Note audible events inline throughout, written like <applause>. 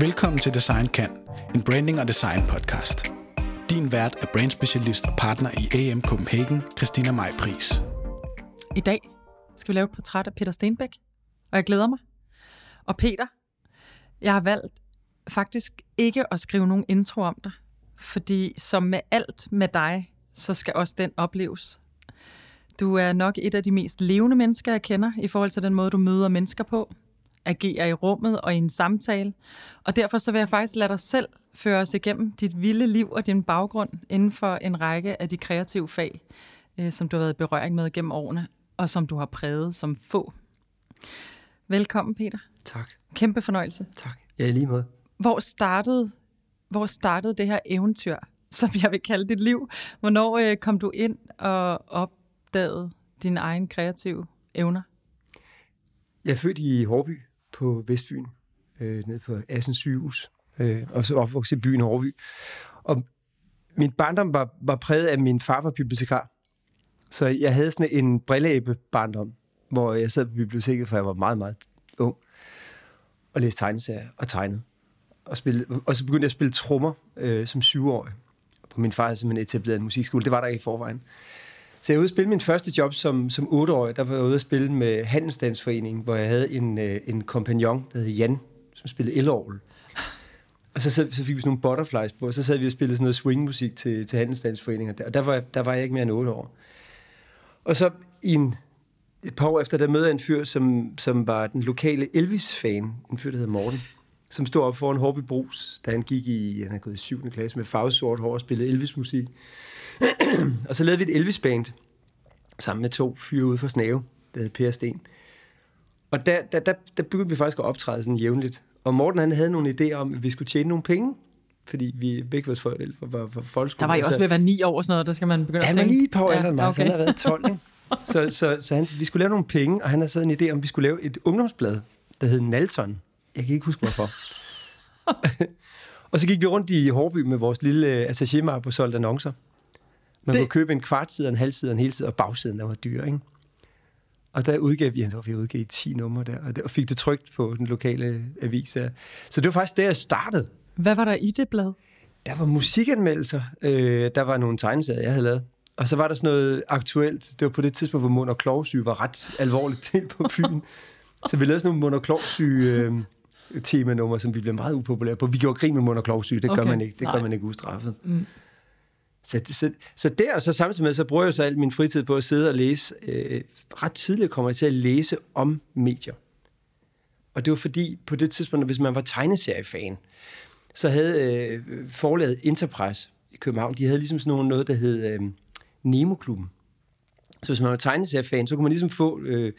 Velkommen til Design Kan, en branding og design podcast. Din vært er brandspecialist og partner i AM Copenhagen, Christina Maj Pris. I dag skal vi lave et portræt af Peter Stenbæk, og jeg glæder mig. Og Peter, jeg har valgt faktisk ikke at skrive nogen intro om dig, fordi som med alt med dig, så skal også den opleves. Du er nok et af de mest levende mennesker, jeg kender, i forhold til den måde, du møder mennesker på, agerer i rummet og i en samtale. Og derfor så vil jeg faktisk lade dig selv føre os igennem dit vilde liv og din baggrund inden for en række af de kreative fag, øh, som du har været i berøring med gennem årene, og som du har præget som få. Velkommen, Peter. Tak. Kæmpe fornøjelse. Tak. Ja, i lige måde. Hvor startede, hvor startede det her eventyr, som jeg vil kalde dit liv? Hvornår øh, kom du ind og opdagede dine egne kreative evner? Jeg er født i Hårby på Vestfyn, øh, nede på Assens sygehus, øh, og så opvokset i byen Hårby. Og min barndom var, var præget af, at min far var bibliotekar. Så jeg havde sådan en brilleæbe barndom, hvor jeg sad på biblioteket, for jeg var meget, meget ung, og læste tegneserier og tegnede. Og, spillede, og så begyndte jeg at spille trommer øh, som syvårig. På min far havde simpelthen etableret en musikskole. Det var der ikke i forvejen. Så jeg var ude at spille min første job som, som 8-årig. Der var jeg ude at spille med Handelsdansforeningen, hvor jeg havde en, øh, en kompagnon, der hed Jan, som spillede elorgel. Og så, så, så fik vi sådan nogle butterflies på, og så sad vi og spillede sådan noget swingmusik til, til Handelsdansforeningen. Og der var, der var jeg ikke mere end 8 år. Og så i en, et par år efter, der mødte jeg en fyr, som, som var den lokale Elvis-fan. En fyr, der hed Morten som stod op foran Hårby Brus, da han gik i, han havde gået i 7. klasse med farvesort hår og spillede Elvis-musik. <clears throat> og så lavede vi et Elvis-band sammen med to fyre ude for Snave, der hed Per Sten. Og der, der, der, der begyndte vi faktisk at optræde sådan jævnligt. Og Morten han havde nogle idéer om, at vi skulle tjene nogle penge, fordi vi begge vores forældre var, var folkeskole. Der var jo også ved at være ni år, sådan noget, der skal man begynde han at tænke. Han var lige et par år ældre end mig, okay. han har været 12. Ikke? <laughs> så så, så han, vi skulle lave nogle penge, og han havde så en idé om, at vi skulle lave et ungdomsblad, der hed Nalton. Jeg kan ikke huske, hvorfor. og så gik vi rundt i Hårby med vores lille attachémar på solgt annoncer. Man det... kunne købe en kvart side, en halv side, en hel side, og bagsiden, der var dyr, ikke? Og der udgav vi, vi udgav 10 numre der, og, der, fik det trygt på den lokale avis der. Så det var faktisk der, jeg startede. Hvad var der i det blad? Der var musikanmeldelser. Øh, der var nogle tegneserier, jeg havde lavet. Og så var der sådan noget aktuelt. Det var på det tidspunkt, hvor Mund og Klovsyge var ret alvorligt til på Fyn. <laughs> så vi lavede sådan nogle Mund og Klovsyge... Øh, temanummer, som vi blev meget upopulære på. Vi gjorde grin med mund og klovsyge, det okay. gør man ikke. Det Nej. gør man ikke ustraffet. Mm. Så, så, så der, og så samtidig med, så bruger jeg så al min fritid på at sidde og læse. Øh, ret tidligt kommer jeg til at læse om medier. Og det var fordi, på det tidspunkt, hvis man var tegneseriefan, så havde øh, forlaget Enterprise i København, de havde ligesom sådan noget, noget der hed øh, Nemo-klubben. Så hvis man var tegneseriefan, så kunne man ligesom få... Øh,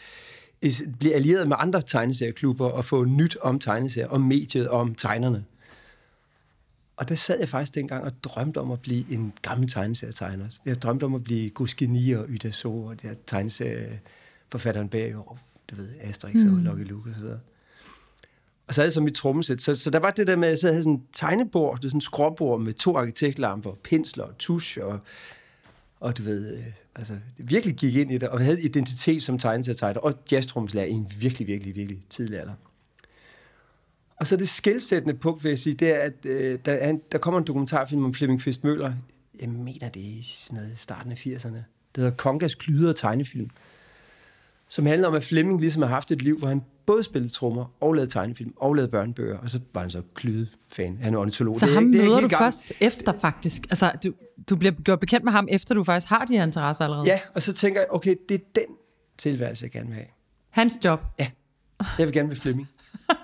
blive allieret med andre tegneserieklubber og få nyt om tegneserier, om mediet og om tegnerne. Og der sad jeg faktisk dengang og drømte om at blive en gammel tegneserietegner. Jeg drømte om at blive Guskini og Yda So og det her tegneserieforfatteren bag, du ved, Asterix mm. og Lucky Luke og så videre. Og så havde jeg så mit trommesæt. Så, så der var det der med, at jeg havde sådan en tegnebord, det sådan en skråbord med to arkitektlamper, pensler og tusch og og du ved, øh, altså, det virkelig gik ind i det, og havde identitet som tegneserietegner, og jazztrumslærer i en virkelig, virkelig, virkelig tidlig alder. Og så det skældsættende punkt, vil jeg sige, det er, at øh, der, er en, der kommer en dokumentarfilm om Flemming Fist Møller, jeg mener det er i sådan noget starten af 80'erne, det hedder Kongas Klyder tegnefilm, som handler om, at Flemming ligesom har haft et liv, hvor han både spillede trommer og lavede tegnefilm og lavede børnebøger, og så var han så klyde fan. Han er ornitolog. Så det er, ham det er møder du gammel. først efter faktisk? Altså, du, du bliver gjort bekendt med ham, efter du faktisk har de her interesser allerede? Ja, og så tænker jeg, okay, det er den tilværelse, jeg gerne vil have. Hans job? Ja, jeg vil gerne være Flemming.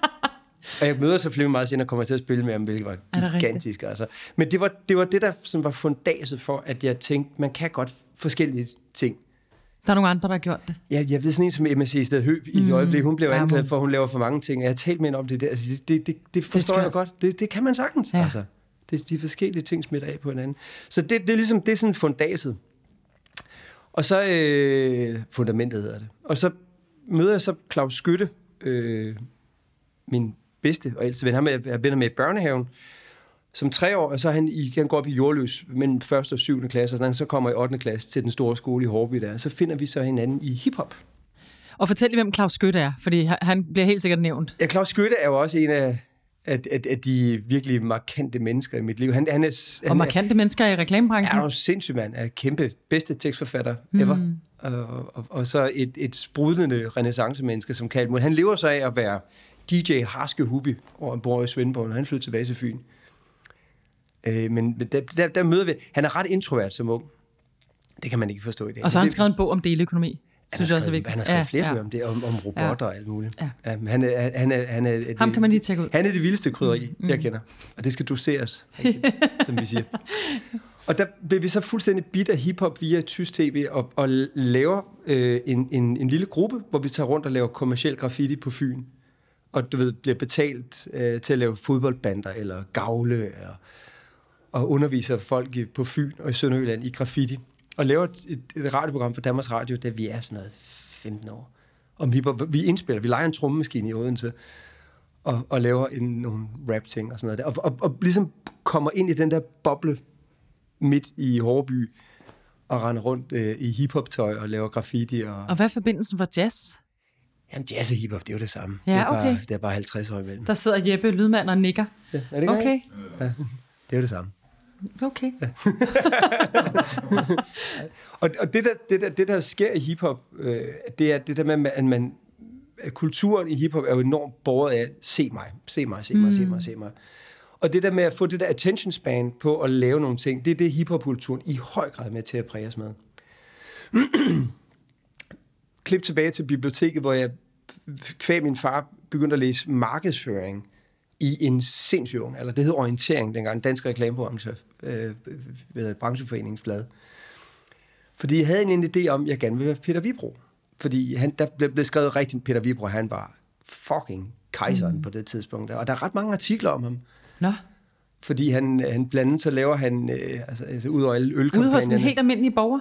<laughs> og jeg møder så Flemming meget senere og kommer til at spille med ham, hvilket var gigantisk. Altså. Men det var, det var det, der som var fundaset for, at jeg tænkte, man kan godt forskellige ting. Der er nogle andre, der har gjort det. Ja, jeg ved sådan en som MSC i stedet Høb i et mm. øjeblik. Hun blev anklaget for, at hun laver for mange ting. Jeg har talt med hende om det der. Altså, det, det, det, det forstår det jeg godt. Det, det kan man sagtens. Ja. Altså, det, de forskellige ting smitter af på hinanden. Så det, det er ligesom det er sådan fundaset. Og så øh, fundamentet hedder det. Og så møder jeg så Claus Skytte, øh, min bedste og ældste ven. Han er venner med i børnehaven som tre år, og så han, i, han går op i jordløs mellem første og syvende klasse, og når han så kommer i 8. klasse til den store skole i Hårby der, så finder vi så hinanden i hiphop. Og fortæl lige, hvem Claus Skytte er, fordi han bliver helt sikkert nævnt. Ja, Claus Skytte er jo også en af, af, af, af de virkelig markante mennesker i mit liv. Han, han er, han Og markante mennesker i reklamebranchen. er jo sindssygt mand, er kæmpe bedste tekstforfatter ever. Mm. Og, og, og så et, et sprudlende renaissancemenneske som Karl Muth. Han lever sig af at være DJ Harske Hubi over en bor i Svendborg, når han flytter tilbage til Fyn. Øh, men der, der, der møder vi... Han er ret introvert som ung. Det kan man ikke forstå i dag. Og så har han skrevet en bog om deleøkonomi. han Synes har også skrevet, vigtigt. han har skrevet Ja, flere ja. bøger om det, om, om robotter og alt muligt. Ja. Ja. han er, han er, han er, Ham kan man lige tjekke ud. Han er det vildeste krydderi, mm. jeg kender. Og det skal doseres, som vi siger. Og der blev vi så fuldstændig bit af hiphop via tysk tv og, og laver øh, en, en, en lille gruppe, hvor vi tager rundt og laver kommersiel graffiti på Fyn. Og du ved, bliver betalt øh, til at lave fodboldbander eller gavle eller, og underviser folk i, på Fyn og i Sønderjylland i graffiti. Og laver et, et, et radioprogram for Danmarks Radio, da vi er sådan noget 15 år. Om hiphop. Vi indspiller, vi leger en trommemaskine i Odense og, og laver en, nogle rap-ting og sådan noget. Der. Og, og, og ligesom kommer ind i den der boble midt i Hårby og render rundt øh, i hiphop-tøj og laver graffiti. Og, Og hvad er forbindelsen for jazz? Jamen, jazz og hiphop, det er jo det samme. Ja, det, er bare, okay. det er bare 50 år imellem. Der sidder Jeppe, lydmand, og nikker. Ja, er det ikke Okay, rigtigt? Det er jo det samme. Okay. <laughs> Og, og det, der, det, der, det, der sker i hiphop, øh, det er det der med, at man at kulturen i hiphop er jo enormt båret af, se mig, se mig, se mig, mm. se mig, se mig. Og det der med at få det der attention span på at lave nogle ting, det er det hiphop-kulturen i høj grad med til at præge os med. <clears throat> Klip tilbage til biblioteket, hvor jeg kvæg min far begyndte at læse markedsføring i en sindssyg ung alder. Det hed Orientering dengang, Dansk Reklamebranche, øh, ved brancheforeningsblad. Fordi jeg havde en idé om, at jeg gerne ville være Peter Vibro. Fordi han, der blev, blev skrevet rigtigt, Peter Vibro, han var fucking kejseren mm. på det tidspunkt. Og der er ret mange artikler om ham. Nå, Fordi han, han blandt andet så laver han, øh, altså, altså ud over alle ude hos en ølkampagnerne. helt almindelig borger.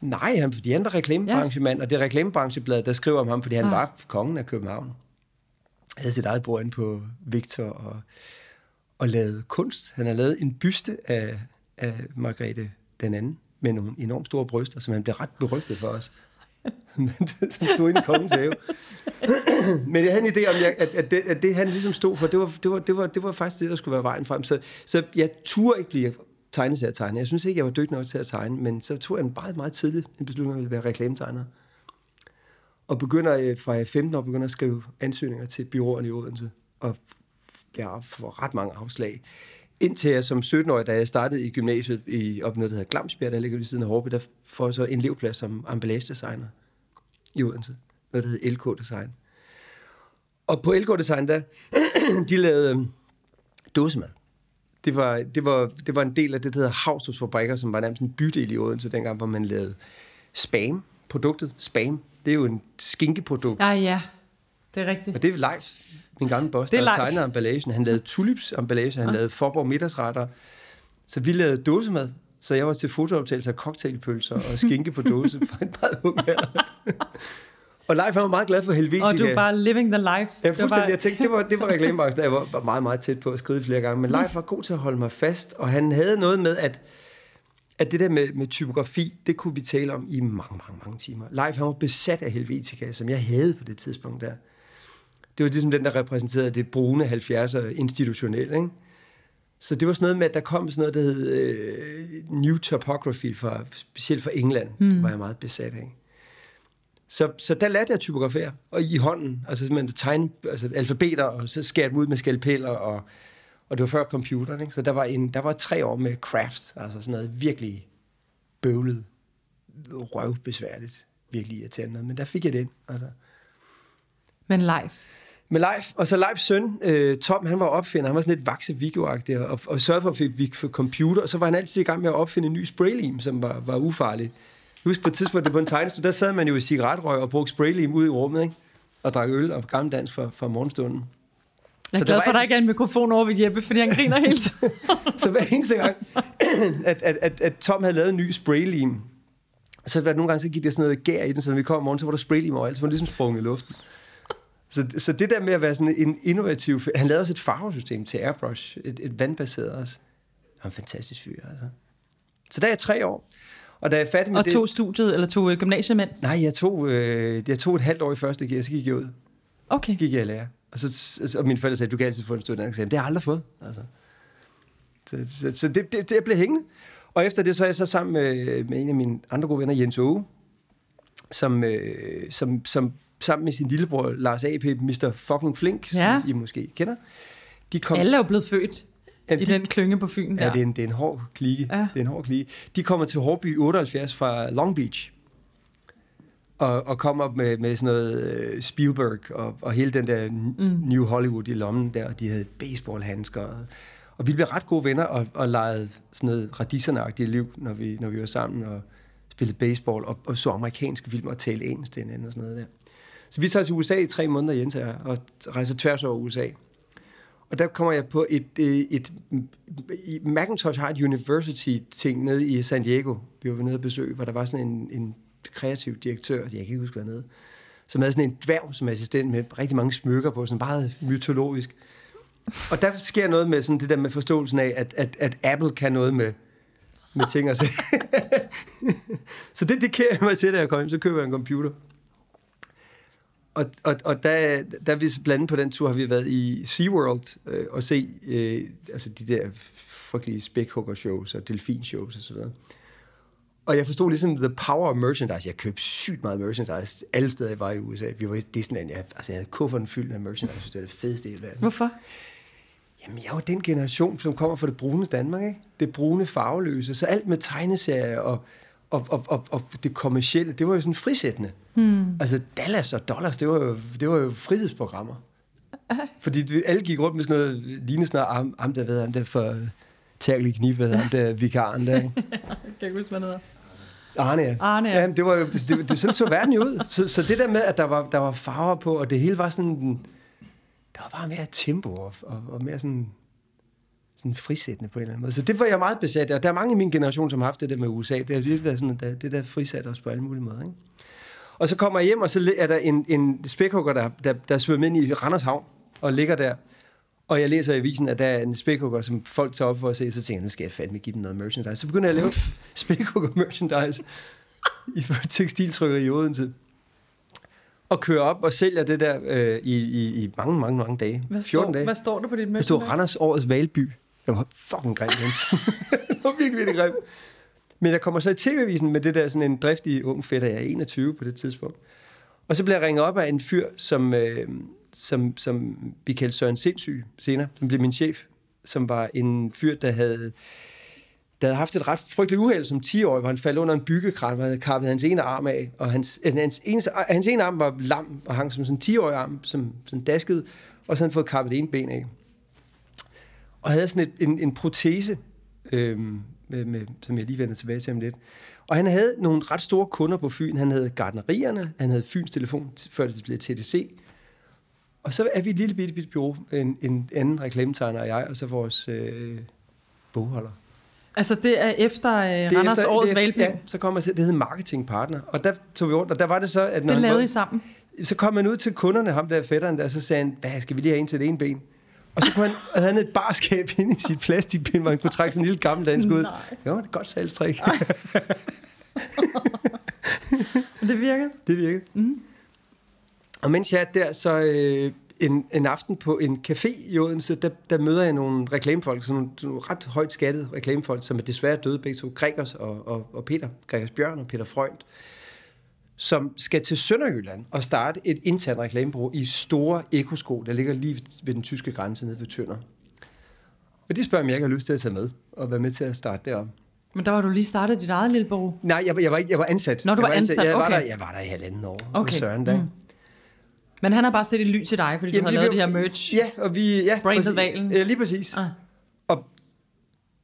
Nej, han, fordi han var reklamebranchemand, ja. og det reklamebrancheblad, der skriver om ham, fordi han Ah. var kongen af København. Havde sit eget bord inde på Victor og, og lavede kunst. Han har lavet en byste af, af Margrethe den anden, med nogle enormt store bryster, som han blev ret berygtet for os. <laughs> Som stod inde i kongens have. <laughs> Men jeg havde en idé om, at, at, det, at det, han ligesom stod for, det var, det, var, det, var, det var faktisk det, der skulle være vejen frem. Så, så jeg turde ikke blive tegneserietegner. Jeg synes ikke, jeg var dygtig nok til at tegne, men så tog jeg en meget, meget tidligt en beslutning, at jeg ville være reklametegner. Og begynder øh, fra 15 år, begynder at skrive ansøgninger til byråerne i Odense. Og jeg får ret mange afslag. Indtil jeg som 17-årig, da jeg startede i gymnasiet i op noget, der hedder Glamsbjerg, der ligger ved siden af Hårby, der får jeg så en elevplads som emballagedesigner i Odense. Noget, der hedder LK Design. Og på LK Design, der, <clears throat> de lavede øhm, dåsemad. Det var, det, var, det var en del af det, der hedder Havstos Fabrikker, som var nærmest en bydel i Odense dengang, hvor man lavede spam. Produktet spam, det er jo en skinkeprodukt. Ja, ja. Det er rigtigt. Og det er Leif, min gamle boss, Det er der tegnede emballagen. Han lavede tulips emballage, han lavede Forborg middagsretter. Så vi lavede dåsemad. Så jeg var til fotooptagelse af cocktailpølser og skinke på dåse fra en meget ung. Og Leif var meget glad for Helvetica. Og du er bare living the life. Ja, var fuldstændig. bare- Jeg tænkte, det var, det var reklamebranchen, der jeg var, var meget, meget tæt på at skrive flere gange. Men Leif var god til at holde mig fast, og han havde noget med, at, at det der med, med typografi, det kunne vi tale om i mange, mange, mange timer. Leif han var besat af Helvetica, som jeg havde på det tidspunkt der. Det var ligesom den, der repræsenterede det brune 70'er institutionelt, ikke? Så det var sådan noget med, at der kom sådan noget, der hed øh, New Topography, fra, specielt fra England, mm. var jeg meget besat af. Så, så der lærte jeg at typografere, og i hånden, altså simpelthen tegne altså alfabeter, og så skære dem ud med skalpeller, og, og det var før computeren, ikke? så der var, en, der var tre år med craft, altså sådan noget virkelig bøvlet, røvbesværligt, virkelig irriterende, men der fik jeg det ind. Altså. Men live. Med Leif, og så Leifs søn, øh, Tom, han var opfinder, han var sådan lidt vakse video og, og sørgede for, at vi for computer, og så var han altid i gang med at opfinde en ny spraylim, som var, var ufarlig. Husk på et tidspunkt, det på en tegnestue, der sad man jo i cigaretrøg og brugte spraylim ud i rummet, ikke? og drak øl og gammeldans for, for morgenstunden. Jeg er glad for, at der altid- ikke er en mikrofon over ved Jeppe, fordi han <laughs> griner tiden. Så hver eneste gang, <clears throat> at, at, at, at Tom havde lavet en ny spraylim, så var nogle gange, så gik der sådan noget gær i den, så når vi kom om morgenen, så var der spraylim overalt, så var det ligesom sprunget i luften. Så, så det der med at være sådan en innovativ... Han lavede også et farvesystem til airbrush, et, et vandbaseret også. Han var en fantastisk fyr, altså. Så der er jeg tre år. Og da jeg er færdig med Og det... tog studiet, eller tog gymnasiet mens? Nej, jeg tog, øh, jeg tog et halvt år i første gear, så gik jeg ud. Okay. Gik jeg i lære. Og, så, og mine forældre sagde, du kan altid få en studentereksamen. Det har jeg aldrig fået. Altså. Så, så, så det, det, det blev hængende. Og efter det, så er jeg så sammen med, med en af mine andre gode venner, Jens Åge, som, øh, som, som sammen med sin lillebror, Lars A.P., Mr. Fucking Flink, Ja. som I måske kender. De kom Alle er jo blevet født Jamen, i de- den klynge på Fyn Ja, der. det er en, det er en hård klike. Ja. Det er en hård klike. De kommer til Hårby 78 fra Long Beach. Og, og kommer med, med sådan noget øh, Spielberg og, og hele den der mm. New Hollywood i lommen der, og de havde baseballhandsker. Og, og vi blev ret gode venner og, og legede sådan noget radiserne liv, når vi, når vi var sammen og spillede baseball og, og så amerikanske film og talte engelsk til hinanden og sådan noget der. Så vi tager til USA i tre måneder, Jens og og rejser tværs over USA. Og der kommer jeg på et, øh, et, et Macintosh har et university-ting nede i San Diego. Vi var nede og besøge, hvor der var sådan en, en kreativ direktør, jeg kan ikke huske, hvad han hed, som havde sådan en dværg som assistent med rigtig mange smykker på, sådan meget mytologisk. Og der sker noget med sådan det der med forståelsen af, at, at, at Apple kan noget med, med ting og sager. <laughs> så det dedikerer jeg mig til, da jeg kom hjem, så køber jeg en computer. Og, og, og der, der vi blandt andet på den tur, har vi været i SeaWorld øh, og se øh, altså de der frygtelige spækhugger-shows og delfin-shows osv. Og jeg forstod ligesom the power of merchandise. Jeg købte sygt meget merchandise alle steder, jeg var i USA. Vi var i Disneyland. Jeg, altså, jeg havde kufferten fyldt af merchandise. Jeg synes, det var det fedeste i verden. Hvorfor? Jamen, jeg er jo den generation, som kommer fra det brune Danmark, ikke? Det brune farveløse. Så alt med tegneserier og, og, og, og, og det kommercielle, det var jo sådan frisættende. Hmm. Altså Dallas og Dollars, det var jo, det var jo frihedsprogrammer. Fordi alle gik rundt med sådan noget, lignende sådan noget, ham, ham der ved, ham der for tærkelig hvad hedder ham der vikaren der, ikke? <laughs> Jeg kan ikke huske, hvad det hedder. Arne, ja. Arne, ja. ja. det var jo, det, det, sådan så verden jo ud. Så, så det der med, at der var, der var farver på, og det hele var sådan, der var bare mere tempo, og, og, og mere sådan, sådan frisættende på en eller anden måde. Så det var jeg meget besat af, og der er mange i min generation, som har haft det der med USA. Det har virkelig været sådan, at det der frisat os på alle mulige måder, ikke? Og så kommer jeg hjem, og så er der en, en spækhugger, der, der, der svømmer ind i Randers Havn, og ligger der. Og jeg læser i avisen, at der er en spækhugger, som folk tager op for at se, så tænker jeg, nu skal jeg fandme give dem noget merchandise. Så begynder jeg at lave <laughs> spækhugger merchandise i tekstiltrykker i Odense. Og kører op og sælger det der øh, i, i, i mange, mange, mange dage. Hvad 14 står, dage. Hvad står der på dit Der stod merchandise? Randers Årets Valby. Det var fucking grimt, <laughs> det var virkelig, virkelig grimt. Men jeg kommer så i tv-avisen med det der sådan en driftig ung fætter. Jeg er 21 på det tidspunkt. Og så bliver jeg ringet op af en fyr, som, øh, som, som vi kaldte Søren Sindssyg senere, som blev min chef, som var en fyr, der havde, der havde haft et ret frygteligt uheld som 10-årig, hvor han faldt under en byggekran, hvor han havde kappet hans ene arm af, og hans, øh, hans, ene, øh, hans ene arm var lam og hang som sådan en 10-årig arm, som sådan daskede, og så havde han fået kappet en ben af og havde sådan et, en, en protese, øhm, med, med, som jeg lige vender tilbage til om lidt. Og han havde nogle ret store kunder på Fyn. Han havde gardnerierne, han havde Fyns Telefon, før det blev TDC. Og så er vi et lille bitte, bitte bureau, en, en anden reklametegner og jeg, og så vores øh, bogholder. Altså, det er efter øh, Det er Randers efter- Årets Valby. Ja, så kom til, det hed marketingpartner. Og der tog vi rundt, og der var det så, at når Det lavede I sammen. så kom man ud til kunderne, ham der fætteren der, så sagde han, hvad skal vi lige have en til det ene ben? Og så kunne han, og <laughs> havde han et barskab inde i sit plastikben, hvor han kunne trække sådan en lille gammeldansk ud. Jo, det er godt salgstrik. <laughs> <laughs> Det virkede. det virkede. Mm. Og mens jeg er der, så øh, en, en aften på en café i Odense, der, der møder jeg nogle reklamefolk, sådan nogle, nogle ret højt skattede reklamefolk, som er desværre døde begge to, Gregers og, og, og Peter, Gregers Bjørn og Peter Freund, som skal til Sønderjylland og starte et internt reklamebureau i store ekosko, der ligger lige ved den tyske grænse nede ved Tønder. Og de spørger, om jeg ikke har lyst til at tage med og være med til at starte derom. Men der var du lige startet dit eget lille bureau. Nej, jeg, var- jeg, var, ikke- jeg var ansat. Nå, du jeg var ansat, Jeg var, okay. der, jeg var der i halvanden år. Okay. Søren der. Mm. Men han har bare set et lys til dig, fordi Jamen, du har lavet det her merch. Ja, og vi... Ja, Brandet. Valen. Ja, lige præcis. Ah. Og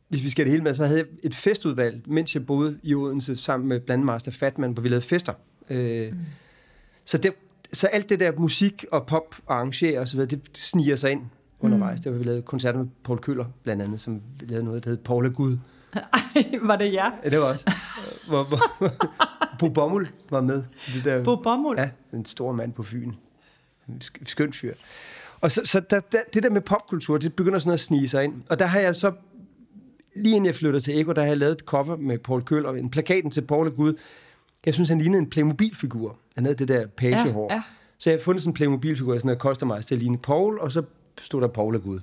hvis vi skal det hele med, så havde jeg et festudvalg, mens jeg boede i Odense sammen med blandt Master Fatman, hvor vi lavede fester. Øh, mm. så, det, så alt det der musik og pop og arrangere og så videre, det sniger sig ind undervejs. Mm. Der var vi lavede koncerter med Paul Køller, blandt andet, som vi lavede noget, der hed Paul er Gud. <laughs> Ej, var det jer? Ja, det var også. hvor, hvor, <laughs> Bo Bommel var med. i Det der, På bomuld? Ja, en stor mand på Fyn. En sk- skønt fyr. Og så, så der, der, det der med popkultur, det begynder sådan at snige sig ind. Og der har jeg så, lige inden jeg flytter til Eko, der har jeg lavet et cover med Paul Køl og en plakaten til Paul og Gud. Jeg synes, han lignede en Playmobil-figur. Han havde det der pagehår. Ja, ja. Så jeg har fundet sådan en Playmobil-figur, sådan der koster mig til at ligne Paul, og så stod der Paul og Gud.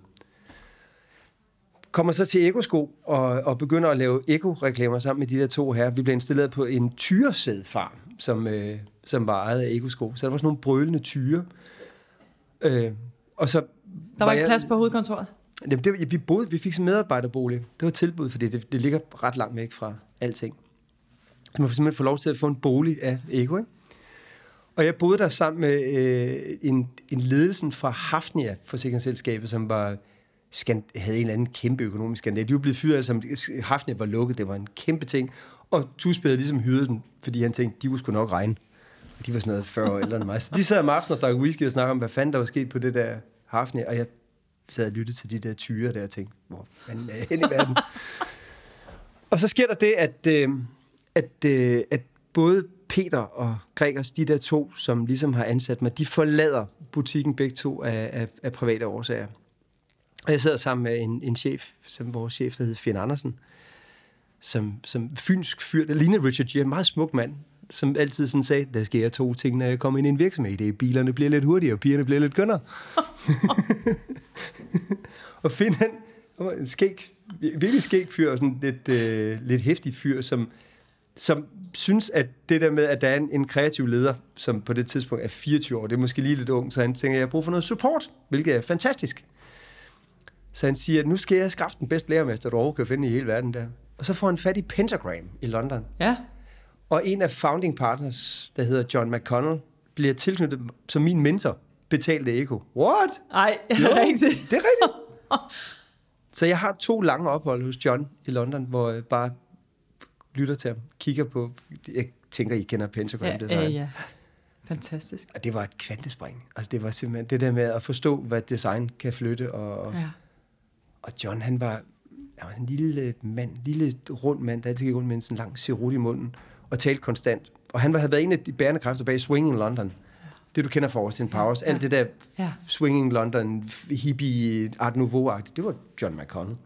Kommer så til Eko-sko og, og begynder at lave Eko-reklamer sammen med de der to her. Vi blev installeret på en tyresædfarm, som, øh, som var ejet af Eko-sko. Så der var sådan nogle brølende tyre. Øh, og så Der var ikke jeg- plads på hovedkontoret. Jamen, det, vi, boede, vi fik sådan en medarbejderbolig. Det var et tilbud, fordi det, det ligger ret langt væk fra alting. Så man får simpelthen få lov til at få en bolig af Ego, ikke? Og jeg boede der sammen med øh, en, en ledelsen fra Hafnia, forsikringsselskabet, som var, skan, havde en eller anden kæmpe økonomisk skandal. De var blevet fyret, altså Hafnia var lukket, det var en kæmpe ting. Og Tusby havde ligesom hyret dem, fordi han tænkte, de sgu nok regne. De var sådan noget 40 år ældre end mig. Så de sad om aftenen og drak whisky og snakkede om, hvad fanden der var sket på det der Hafnia. Og jeg sad og lyttede til de der tyre der og tænkte, hvor fanden er jeg henne i verden? <laughs> og så sker der det, at, øh, at, øh, at både Peter og Gregers, de der to, som ligesom har ansat mig, de forlader butikken begge to af, af, af private årsager. Og jeg sidder sammen med en, en chef, som vores chef, der hedder Finn Andersen, som, som fynsk fyr, der ligner Richard Gere, en meget smuk mand, som altid sådan sagde, der sker to ting, når jeg kommer ind i en virksomhed. Det er, bilerne bliver lidt hurtigere, og pigerne bliver lidt kønnere. <laughs> og Finn, han var en skæg, virkelig skæg fyr, og sådan lidt, øh, lidt hæftig fyr, som, som synes, at det der med, at der er en, en kreativ leder, som på det tidspunkt er 24 år, det er måske lige lidt ung, så han tænker, at jeg har brug for noget support, hvilket er fantastisk. Så han siger, at nu skal jeg skaffe den bedste lærermester, du overhovedet kan finde i hele verden der. Og så får han fat i Pentagram i London. Ja. Og en af founding partners, der hedder John McConnell, bliver tilknyttet som min mentor, betalt af Eko. What? Ej, er Jo, det rigtigt? Det er rigtigt. <laughs> Så jeg har to lange ophold hos John i London, hvor jeg bare lytter til ham, kigger på, jeg tænker, I kender Pentagram Ja, Design. ja, ja. Fantastisk. Og det var et kvantespring. Altså det var simpelthen det der med at forstå, hvad design kan flytte. Og, Ja. og John, han var, han var en lille mand, lille rund mand, der altid gik rundt med en sådan lang cerut i munden, og talte konstant. Og han havde været en af de bærende kræfter bag Swinging London. Det du kender fra Austin Powers. Alt det der Ja. Swinging London, hippie, Art Nouveau-agtigt, det var John McConnell.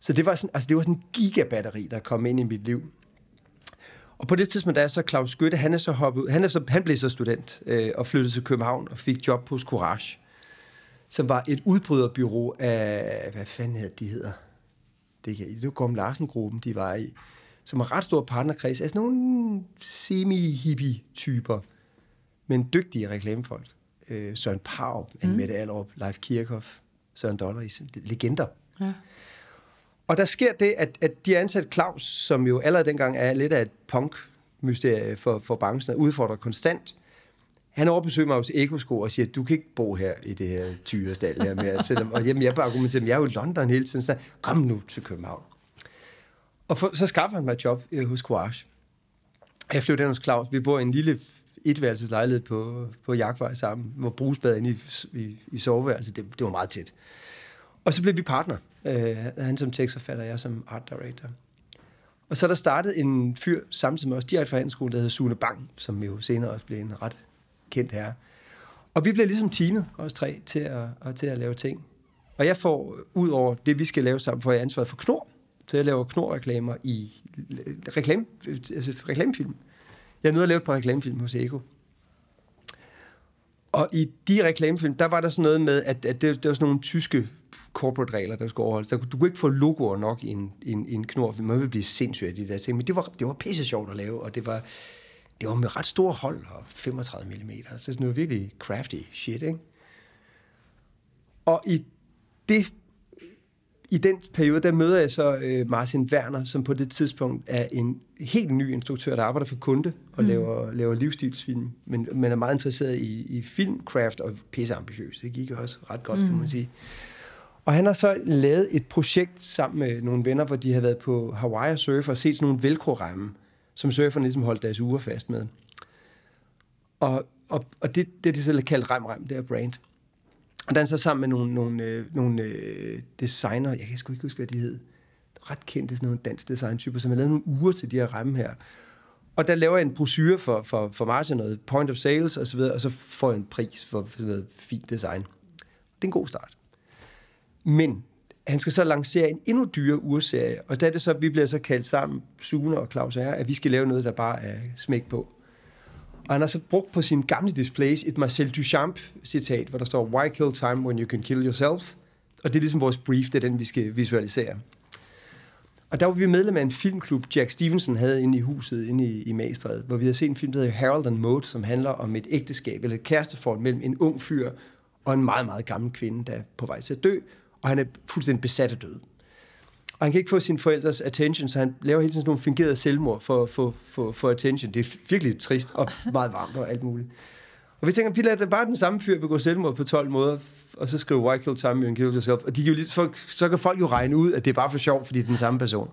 Så det var sådan, altså det var sådan en gigabatteri, der kom ind i mit liv. Og på det tidspunkt, der er så Claus Skytte, han er så hoppet, han, er så, han blev så student øh, og flyttede til København og fik job hos Courage, som var et udbryderbyrå af, hvad fanden hed de hedder? Det, det var Gorm Larsen-gruppen, de var i, som var ret stor partnerkreds, altså nogle semi-hippie-typer, men dygtige reklamefolk. Øh, Søren Pau, mm. Mette Allerup, Leif Kirchhoff, Søren Dolleris, legender. Ja. Og der sker det, at, at de har ansat Claus, som jo allerede dengang er lidt af et punk-mysterie for, for branchen, udfordrer konstant. Han overbesøger mig hos Ekosko og siger, du kan ikke bo her i det her tyrestal her med, selvom, og jamen, jeg bare argumenterer, jeg er jo i London hele tiden, så kom nu til København. Og for, så skaffer han mig et job øh, hos Courage. Jeg flytter ind hos Claus. Vi bor i en lille etværelseslejlighed på, på Jagtvej sammen, hvor brugsbad inde i, i, i soveværelset. Det, det var meget tæt. Og så blev vi partner. Øh, han som tekstforfatter, jeg som art director. Og så er der startet en fyr samtidig med os direkte fra handelsskolen, der hedder Sune Bang, som jo senere også blev en ret kendt herre. Og vi bliver ligesom teamet, os tre, til at, og til at lave ting. Og jeg får, ud over det, vi skal lave sammen, får jeg ansvaret for Knor. Så jeg laver Knor-reklamer i reklame, altså reklamefilm. Jeg nåede at lave et par reklamefilm hos Ego. Og i de reklamefilm, der var der sådan noget med, at, at det, det var sådan nogle tyske corporate regler, der skulle overholdes. Der, du kunne ikke få logoer nok i en, i en, i en knor, man ville blive sindssyg af de der ting. Men det var, det var pisse sjovt at lave, og det var, det var med ret store hold, og 35 mm. Så sådan noget virkelig crafty shit, ikke? Og i det i den periode, der møder jeg så øh, Martin Werner, som på det tidspunkt er en helt ny instruktør, der arbejder for kunde og mm. laver, laver livsstilsfilm, men, men er meget interesseret i, i filmcraft og pisse ambitiøs. Det gik jo også ret godt, mm. kan man sige. Og han har så lavet et projekt sammen med nogle venner, hvor de har været på Hawaii og surfer og set sådan nogle velcro-ramme, som surferne ligesom holdt deres uger fast med. Og, og, og det, det er det selv kaldt rem-rem, det er brand. Og danser så sammen med nogle, nogle, øh, nogle øh, designer, jeg kan sgu ikke huske, hvad de hed, ret kendte sådan nogle dansk designtyper, som har lavet nogle uger til de her ramme her. Og der laver jeg en brochure for, for, for Martin, noget point of sales og så videre, og så får jeg en pris for sådan noget fint design. Det er en god start. Men han skal så lancere en endnu dyrere urserie, og der er det så, vi bliver så kaldt sammen, Sune og Claus og jeg, at vi skal lave noget, der bare er smæk på. Og han har så brugt på sine gamle displays et Marcel Duchamp-citat, hvor der står, Why kill time when you can kill yourself? Og det er ligesom vores brief, det er den, vi skal visualisere. Og der var vi medlem af en filmklub, Jack Stevenson havde inde i huset, inde i, i Magstræde, hvor vi havde set en film, der hedder Harold and Maud, som handler om et ægteskab, eller et kæresteforhold mellem en ung fyr og en meget, meget gammel kvinde, der er på vej til at dø, og han er fuldstændig besat af død. Og han kan ikke få sin forældres attention, så han laver hele tiden sådan nogle fingerede selvmord for, for, for, for attention. Det er virkelig trist og meget varmt og alt muligt. Og vi tænker, Pilla, det er bare den samme fyr, gå selvmord på 12 måder, og så skriver Why Kill Time and Kill Yourself. Og de jo folk, så kan folk jo regne ud, at det er bare for sjov, fordi det er den samme person.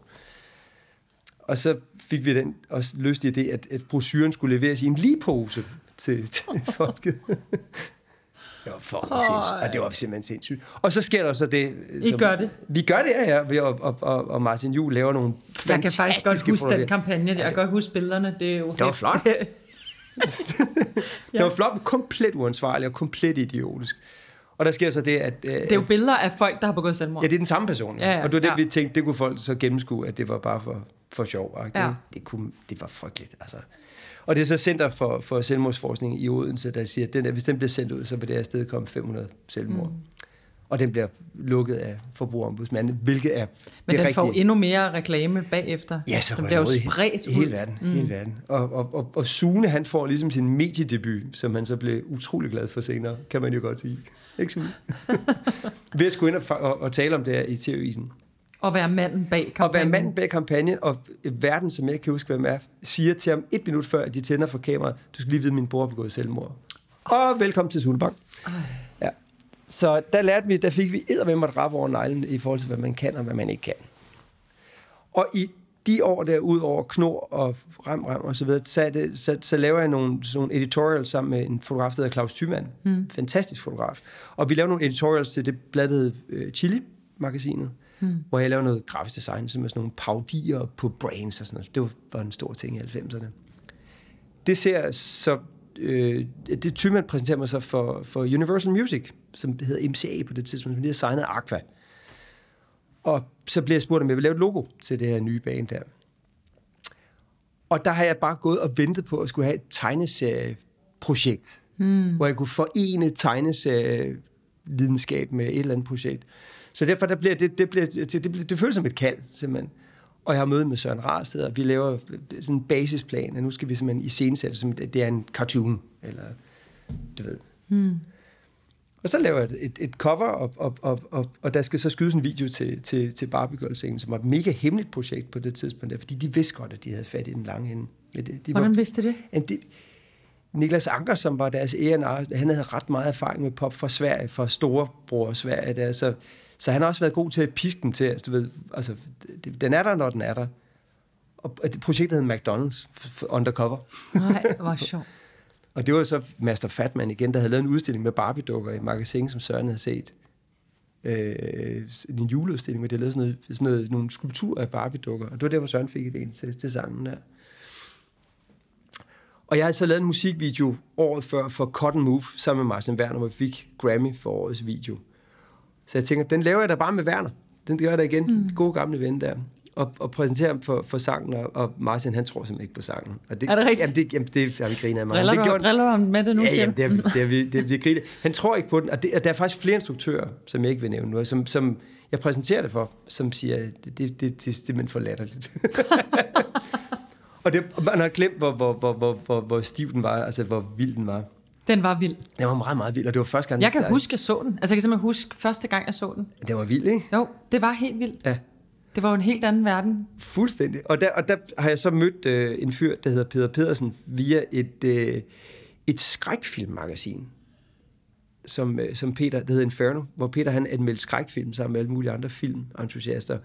Og så fik vi den også løst i det, at, at brosyren skulle leveres i en ligepose til, til <laughs> folket. Det var for oh, og det var simpelthen sindssygt. Og så sker der så det... I gør det? Vi gør det, ja, ja. Og, og, og, og Martin Juhl laver nogle fantastiske Jeg kan faktisk godt huske den kampagne. Jeg kan godt huske billederne. Det, er jo det var flot. <laughs> det var flot, men komplet uansvarligt og komplet idiotisk. Og der sker så det, at... Øh, det er jo billeder af folk, der har begået selvmord. Ja, det er den samme person. Ja. Ja, ja. Og det var det, ja. vi tænkte, det kunne folk så gennemskue, at det var bare for, for sjov. Ja. Det, det, kunne, det var frygteligt, altså. Og det er så Center for, for Selvmordsforskning i Odense, der siger, at den der, hvis den bliver sendt ud, så vil det afsted komme 500 selvmord. Mm. Og den bliver lukket af forbrugerombudsmanden, hvilket er Men det den får endnu mere reklame bagefter. Ja, så den bliver jo spredt ud. Hele verden, mm. hele verden. Og, og, og, og Sune, han får ligesom sin mediedebut, som han så blev utrolig glad for senere, kan man jo godt sige. Ikke Sune? <laughs> Ved at skulle ind og, og, og tale om det her i TV-visen. Og være manden bag kampagnen. Og være manden bag kampagnen, og verden, som jeg kan huske, hvem er, siger til ham et minut før, at de tænder for kameraet, du skal lige vide, at min bror har begået selvmord. Og velkommen til Sulbank. Ja. Så der lærte vi, der fik vi eddermem at rappe over neglen i forhold til, hvad man kan og hvad man ikke kan. Og i de år der, ud over Knor og Ram Ram og så videre, så, det, så, så laver jeg nogle, nogle editorials sammen med en fotograf, der hedder Claus Thymann. Mm. Fantastisk fotograf. Og vi laver nogle editorials til det blad, der hedder uh, Chili-magasinet mm. hvor jeg lavede noget grafisk design, som er sådan nogle paudier på brains og sådan noget. Det var, var en stor ting i 90'erne. Det ser så... Øh, det Tyman præsenterer mig så for, for Universal Music, som hedder MCA på det tidspunkt, som lige har signet Aqua. Og så bliver jeg spurgt, om jeg vil lave et logo til det her nye band der. Og der har jeg bare gået og ventet på at skulle have et tegneserieprojekt, mm. hvor jeg kunne forene tegneserievidenskab med et eller andet projekt. Så derfor der bliver det, det, bliver, det, det, bliver, det føles som et kald, simpelthen. Og jeg har møde med Søren Rarsted, og vi laver sådan en basisplan, og nu skal vi simpelthen iscenesætte, som det er en cartoon, eller du ved. Hmm. Og så laver jeg et, et cover, og, og, og, og, og der skal så skydes en video til, til, til Barbie Girl som var et mega hemmeligt projekt på det tidspunkt, der, fordi de vidste godt, at de havde fat i den lange ende. De, de Hvordan var, vidste det? det Niklas Anker, som var deres A&R, han havde ret meget erfaring med pop fra Sverige, fra storebror Sverige. Der, så så han har også været god til at piske den til, du ved, altså, den er der, når den er der. Og projektet hed McDonald's Undercover. Nej, hvor sjovt. <laughs> og det var så Master Fatman igen, der havde lavet en udstilling med Barbie-dukker i magasin, som Søren havde set. Øh, en juleudstilling, hvor de havde lavet sådan, noget, sådan noget, nogle skulpturer af Barbie-dukker. Og det var der, hvor Søren fik idéen til, til sangen der. Og jeg havde så lavet en musikvideo året før for Cotton Move sammen med Martin Werner, hvor vi fik Grammy for årets video. Så jeg tænker, den laver jeg da bare med Werner. Den gør jeg da igen. Mm. Gode gamle ven der. Og, og præsentere ham for, for sangen, og, og Martin, han tror simpelthen ikke på sangen. Og det, er det rigtigt? Jamen, det, jamen, det har vi grinet af mig. Driller, det gjort, driller ham med det nu? Ja, jamen, det, er, <laughs> det, er, vi, det, det griner. Han tror ikke på den, og, det, og der er faktisk flere instruktører, som jeg ikke vil nævne nu, som, som jeg præsenterer det for, som siger, det, det, det, det er simpelthen for latterligt. <laughs> og det, man har glemt, hvor, hvor, hvor, hvor, hvor, hvor stiv den var, altså hvor vild den var. Den var vild. Den var meget, meget vild, og det var første gang... Jeg kan der... huske, jeg så den. Altså, jeg kan simpelthen huske første gang, jeg så den. Det var vild, ikke? Jo, det var helt vildt. Ja. Det var jo en helt anden verden. Fuldstændig. Og der, og der har jeg så mødt øh, en fyr, der hedder Peter Pedersen, via et, øh, et skrækfilmmagasin, som, øh, som Peter, der hedder Inferno, hvor Peter han anmeldte skrækfilm sammen med alle mulige andre filmentusiaster.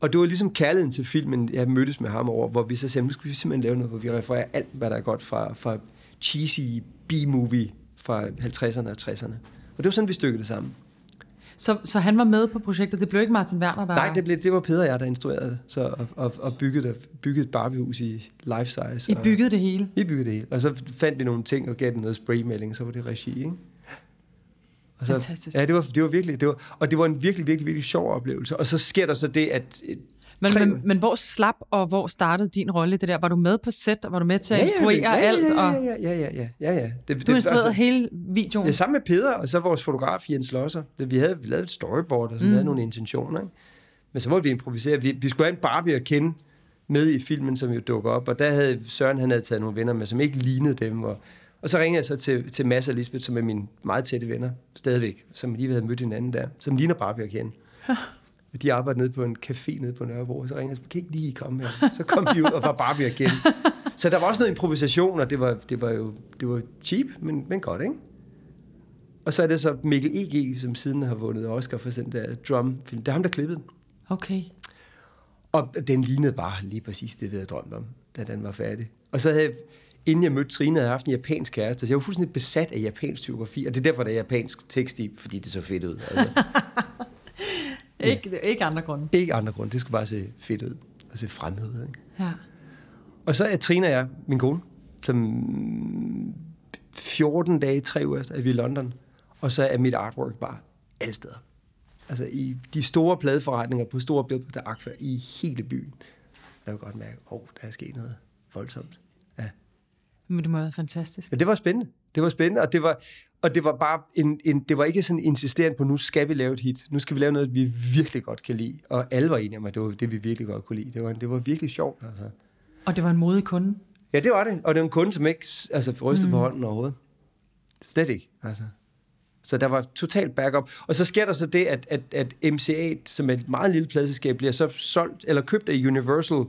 Og det var ligesom kærligheden til filmen, jeg mødtes med ham over, hvor vi så sagde, nu skal vi simpelthen lave noget, hvor vi refererer alt, hvad der er godt fra, fra cheesy B-movie fra 50'erne og 60'erne. Og det var sådan, vi stykkede det sammen. Så, så han var med på projektet? Det blev ikke Martin Werner, der... Nej, det, blev, det var Peter og jeg, der instruerede så, og, og, og byggede, byggede et Barbiehus i life size. I byggede det hele? Vi byggede det hele. Og så fandt vi nogle ting og gav den noget spraymelding, så var det regi, ikke? Og så, Fantastisk. Ja, det var, det var virkelig, det var, og det var en virkelig, virkelig, virkelig sjov oplevelse. Og så sker der så det, at... Men, Tre- men, men hvor slap og hvor startede din rolle det der? Var du med på set, og var du med til at Ja, instruere ja, ja, alt? ja, Og ja, ja, ja, ja, ja, ja. Det, du instruerede hele videoen? Ja, sammen med Peder, og så vores fotograf Jens Losser. Det- Vi havde vi lavede et storyboard, og så mm. havde nogle intentioner. Ikke? Men så måtte vi improvisere. Vi, vi skulle have en Barbie at kende med i filmen, som jo dukker op. Og der havde Søren, han havde taget nogle venner med, som ikke lignede dem. Og, og så ringede jeg så til, til Mads og Lisbeth, som er mine meget tætte venner, stadigvæk, som lige havde mødt hinanden der, som ligner Barbie at kende. De arbejdede nede på en café nede på Nørrebro, og så ringede jeg, kan ikke lige komme her? Så kom de ud og var Barbie igen. <laughs> Så der var også noget improvisation, og det var, det var jo det var cheap, men, men godt, ikke? Og så er det så Mikkel E.G., som siden har vundet Oscar for den der drum-film. Det er ham, der klippede den. Okay. Og den lignede bare lige præcis det, vi havde drømt om, da den var færdig. Og så havde jeg, inden jeg mødte Trine, havde jeg haft en japansk kæreste, så jeg var fuldstændig besat af japansk typografi, og det er derfor, der er japansk tekst i, fordi det så fedt ud. Altså, <laughs> Ikke, ikke andre grunde. ikke andre grunde, det skulle bare se fedt ud, og se fremmed ud. Ikke? Ja. Og så er Trine og jeg, min kone, som 14 dage, tre uger efter, er vi i London. Og så er mit artwork bare alle steder. Altså i de store pladeforretninger på store billeder, der Aqua i hele byen. Jeg kan godt mærke, at oh, der er sket noget voldsomt. Ja. Men det må have været fantastisk. Men det var spændende. Det var spændende, og det var, og det var bare en, en, det var ikke sådan insisterende på, nu skal vi lave et hit. Nu skal vi lave noget, vi virkelig godt kan lide. Og alle var enige om, at det var det, vi virkelig godt kunne lide. Det var, det var virkelig sjovt, altså. Og det var en modig kunde. Ja, det var det. Og det var en kunde, som ikke altså, rystede mm. på hånden overhovedet. Slet ikke. Altså. Så der var totalt backup. Og så sker der så det, at, at, at MCA, som er et meget lille pladselskab, bliver så solgt, eller købt af Universal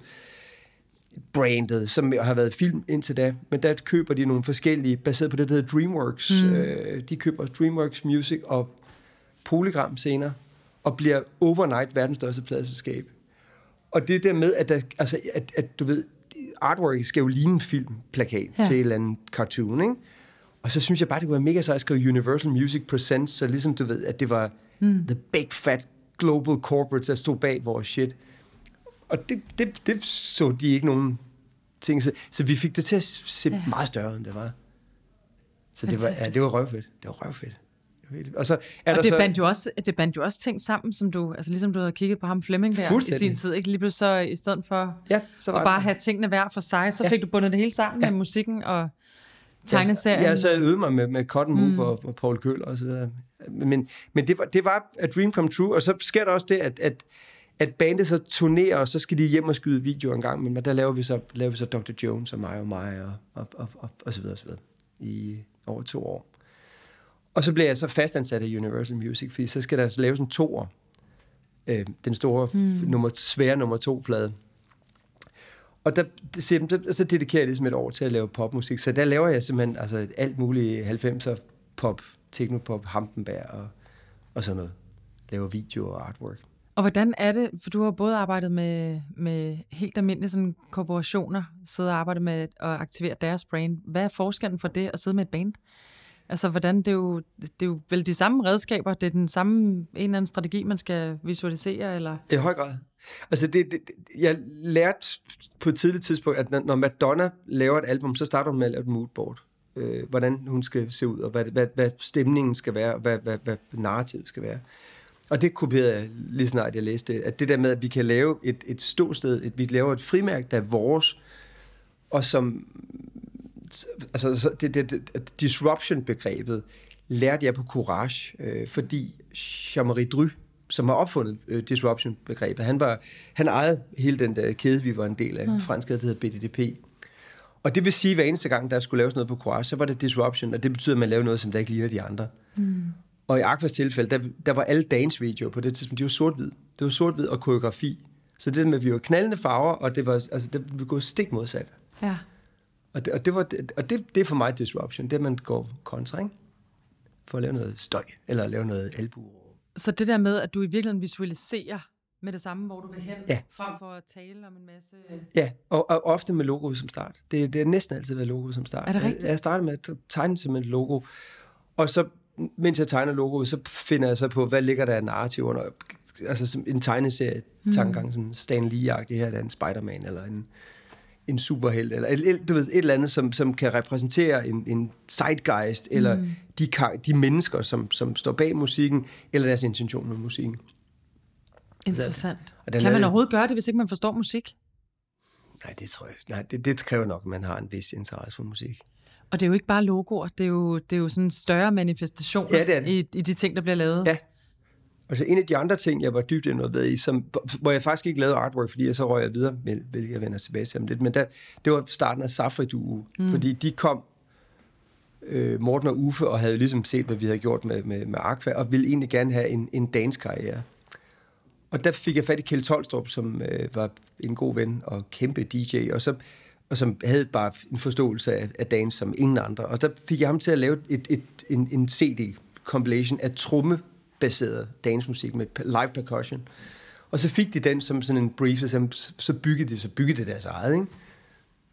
brandet, som har været film indtil da. Men der køber de nogle forskellige, baseret på det, der hedder DreamWorks. Mm. Øh, de køber DreamWorks Music og Polygram senere, og bliver overnight verdens største pladselskab. Og det der med, at, der, altså, at, at du ved, artwork skal jo ligne en filmplakat Ja. til en eller anden cartoon, ikke? Og så synes jeg bare, det kunne være mega sejt at skrive Universal Music Presents, så ligesom du ved, at det var mm. the big fat global corporate, der stod bag vores shit. Og det, det, det så de ikke nogen ting. Så, så vi fik det til at se ja. meget større, end det var. Så det var, ja, det var røvfedt. Det var røvfedt. Det Og så er Og det så... bandt, jo også, det bandt jo også ting sammen, som du, altså ligesom du havde kigget på ham Flemming der i sin tid, ikke? Lige pludselig så i stedet for Ja, så at det. bare have tingene hver for sig, så Ja. fik du bundet det hele sammen med musikken og tegneserien. Jeg, jeg så øvede mig med, med Cotton Move mm. og, og Paul Køller og så videre. Men, men det, var, det var a dream come true, og så sker der også det, at, at, at bandet så turnerer, og så skal de hjem og skyde videoer en gang, men der laver vi så, laver vi så Dr. Jones og mig og mig og, og, og, og, og så videre og så videre i over to år. Og så bliver jeg så fastansat af Universal Music, fordi så skal der så laves en toer. Øh, den store, mm. nummer, svære nummer to plade. Og der, simpelthen- så dedikerer jeg ligesom et år til at lave popmusik. Så der laver jeg simpelthen altså, alt muligt 90'er pop, teknopop, Hampenberg og, og sådan noget. Laver video og artwork. Og hvordan er det, for du har både arbejdet med, med helt almindelige sådan, korporationer, siddet og arbejdet med at aktivere deres brand. Hvad er forskellen for det at sidde med et band? Altså, hvordan, det er, jo, det er jo vel de samme redskaber, det er den samme, en eller anden strategi, man skal visualisere, eller? I høj grad. Altså, det, det, jeg lærte på et tidligt tidspunkt, at når- Madonna laver et album, så starter hun med at lave et moodboard. Øh, hvordan hun skal se ud, og hvad, hvad, hvad stemningen skal være, og hvad, hvad, hvad narrativet skal være. Og det kopierede jeg lige snart, jeg læste det. At det der med, at vi kan lave et, et ståsted, et, vi laver et frimærke, der er vores, og som altså så det, det, det disruption-begrebet lærte jeg på Courage, øh, fordi Jean-Marie Dry, som har opfundet øh, disruption-begrebet, han, var, han ejede hele den der kæde, vi var en del af, mm. fransk kæde, der hedder BDDP. Og det vil sige, at hver eneste gang, der skulle laves noget på Courage, så var det disruption, og det betyder, at man laver noget, som der ikke ligner de andre. Mm. Og i Aquas tilfælde, der, der var alle dance-videoer på det tidspunkt, de var sort-hvid. Det var sort-hvid og koreografi. Så det med, at vi var knaldende farver, og det var, altså, det ville gå stik modsat. Ja. Og det, og det, var, og det, det er for mig disruption, det er, at man går kontra, ikke? For at lave noget støj, eller lave noget albu. Så det der med, at du i virkeligheden visualiserer med det samme, hvor du vil hen, Ja. frem for at tale om en masse... Ja, og, og ofte med logoet som start. Det, det er næsten altid været logoet som start. Er det rigtigt? Jeg, jeg starter med at tegne som et logo, og så, mens jeg tegner logoet, så finder jeg så på, hvad ligger der af narrativ under. Altså en tegneserie tankegang, sådan Stan Lee-agtig her, der er en Spider-Man, eller en, en superheld, eller et, du ved, et eller andet, som, som kan repræsentere en, en zeitgeist, eller mm. de, de mennesker, som, som står bag musikken, eller deres intention med musikken. Interessant. Den Kan man overhovedet gøre det, hvis ikke man forstår musik? Nej, det tror jeg Nej, det, det kræver nok, at man har en vis interesse for musik. Og det er jo ikke bare logoer, det er jo, det er jo sådan en større manifestation Ja, det det. I, i de ting, der bliver lavet. Ja. Og så en af de andre ting, jeg var dybt involveret i, som, hvor jeg faktisk ikke lavede artwork, fordi jeg så røg jeg videre, med, hvilket jeg vender tilbage til om lidt, men der, det var starten af Safri Duo, mm. fordi de kom, øh, Morten og Uffe, og havde ligesom set, hvad vi havde gjort med, med, med Aqua, og ville egentlig gerne have en, en dansk karriere. Og der fik jeg fat i Kjeld Tolstrup, som øh, var en god ven og kæmpe DJ, og, så, og som havde bare en forståelse af, af dance som ingen andre. Og der fik jeg ham til at lave et, et, en, en CD-compilation af trommebaseret dancemusik med live percussion. Og så fik de den som sådan en brief, og så, så byggede de, så byggede de deres eget, ikke?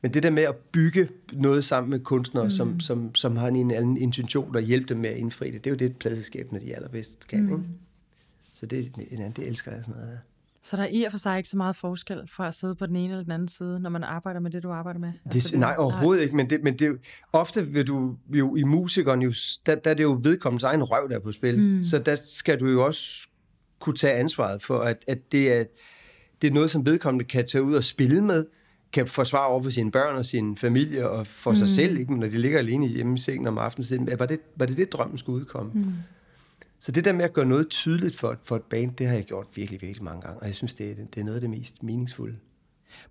Men det der med at bygge noget sammen med kunstnere, mm. som, som, som har en anden intention, der hjælper dem med at indfri det, det er jo det, pladselskabene de allerbedst kan, mm. ikke? Så det, det, det elsker jeg sådan noget der. Så der er i og for sig ikke så meget forskel fra at sidde på den ene eller den anden side, når man arbejder med det, du arbejder med? Det, altså, nej, overhovedet ikke, men, det, men det, ofte vil du jo i musikeren, jo, der, der er det jo vedkommende egen røv, der er på spil. Mm. Så der skal du jo også kunne tage ansvaret for, at, at det, er, det er noget, som vedkommende kan tage ud og spille med, kan forsvare over for sine børn og sin familie og for mm. sig selv, ikke? Når de ligger alene hjemme i sengen om aftenen, var det, var det det, drømmen skulle udkomme? Mm. Så det der med at gøre noget tydeligt for, for et band, det har jeg gjort virkelig, virkelig mange gange, og jeg synes, det er, det er noget af det mest meningsfulde.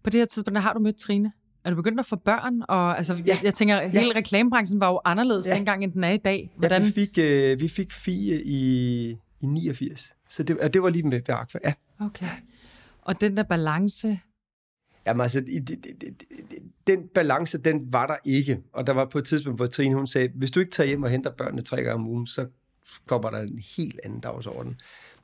På det her tidspunkt, der har du mødt Trine. Er du begyndt at få børn? Og, altså, ja. Jeg, jeg tænker, hele Ja. reklamebranchen var jo anderledes ja. Dengang, end den er i dag. Hvordan? Ja, vi fik, øh, vi fik Fie i, i 89. Så det, og det var lige med, ved Aqua. Ja. Okay. Og den der balance, Jamen altså, den balance, den var der ikke. Og der var på et tidspunkt, hvor Trine hun sagde, hvis du ikke tager hjem og henter børnene tre gange om ugen, så kommer der en helt anden dagsorden.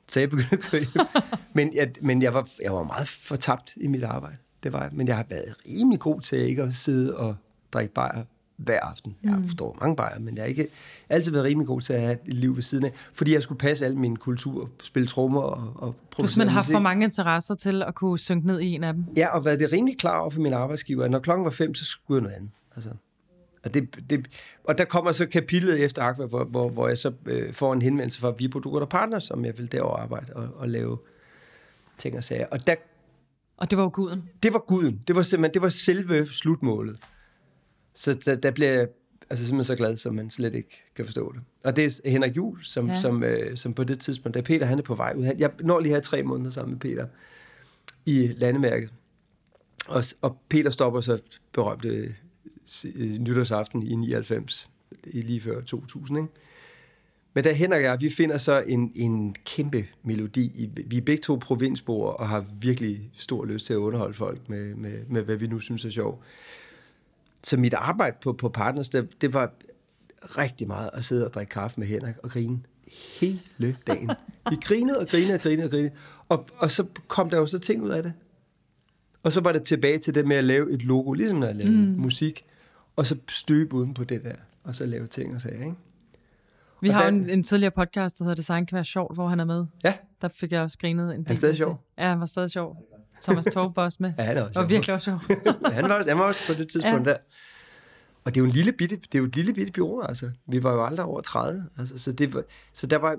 Så jeg begyndte at køre hjem. <laughs> men jeg, men jeg, var, jeg var meget fortabt i mit arbejde. Det var jeg. Men jeg har været rimelig god til ikke at sidde og drikke bajer hver aften. Jeg forstår mange bajer, men jeg har ikke altid været rimelig god til at have et liv ved siden af, fordi jeg skulle passe al min kultur, spille trommer og, og du har producere simpelthen haft for mange interesser til at kunne synke ned i en af dem. Ja, og været det rimelig klar over for min arbejdsgiver, at når klokken var fem, så skulle jeg noget andet. Altså, og, det, det, og der kommer så kapitlet efter Aqua, hvor, hvor, hvor jeg så øh, får en henvendelse fra Vibo Dugot og Partner, som jeg vil derovre arbejde og, og lave ting og sager. Og der, Og det var jo guden. det var guden. Det var simpelthen det var selve slutmålet. Så der, der bliver jeg altså simpelthen så glad, som man slet ikke kan forstå det. Og det er Henrik Juhl, som, Ja. som, øh, som på det tidspunkt, da Peter han er på vej ud. Han, jeg når lige her tre måneder sammen med Peter i landemærket. Og, og Peter stopper så berømte nytårsaften i 99, i lige før 2000, ikke? Men da Henrik og jeg, vi finder så en, en kæmpe melodi. Vi er begge to provinsboer og har virkelig stor lyst til at underholde folk med, med, med hvad vi nu synes er sjovt. Så mit arbejde på, på Partners, det, det var rigtig meget at sidde og drikke kaffe med Henrik og grine hele dagen. Vi grinede og grinede og grinede og grinede. Og, og så kom der jo så ting ud af det. Og så var det tilbage til det med at lave et logo, ligesom når jeg lavede mm. musik, og så støbe uden på det der, og så lave ting og sager, ikke? Vi Og har der- en, en tidligere podcast, der hedder Design kan være sjovt, hvor han er med. Ja, Der fik jeg også grinet en del. stadig vil jeg sjov? Ja, han var stadig sjov. Thomas Torp var også med. ja han er også Det var sjov. virkelig også sjov. <laughs> han, var også, han var også på det tidspunkt ja. der. Og det er jo en lille bitte, det er jo et lille bitte bureau, altså. Vi var jo aldrig over 30. Altså, så, det var, så der var...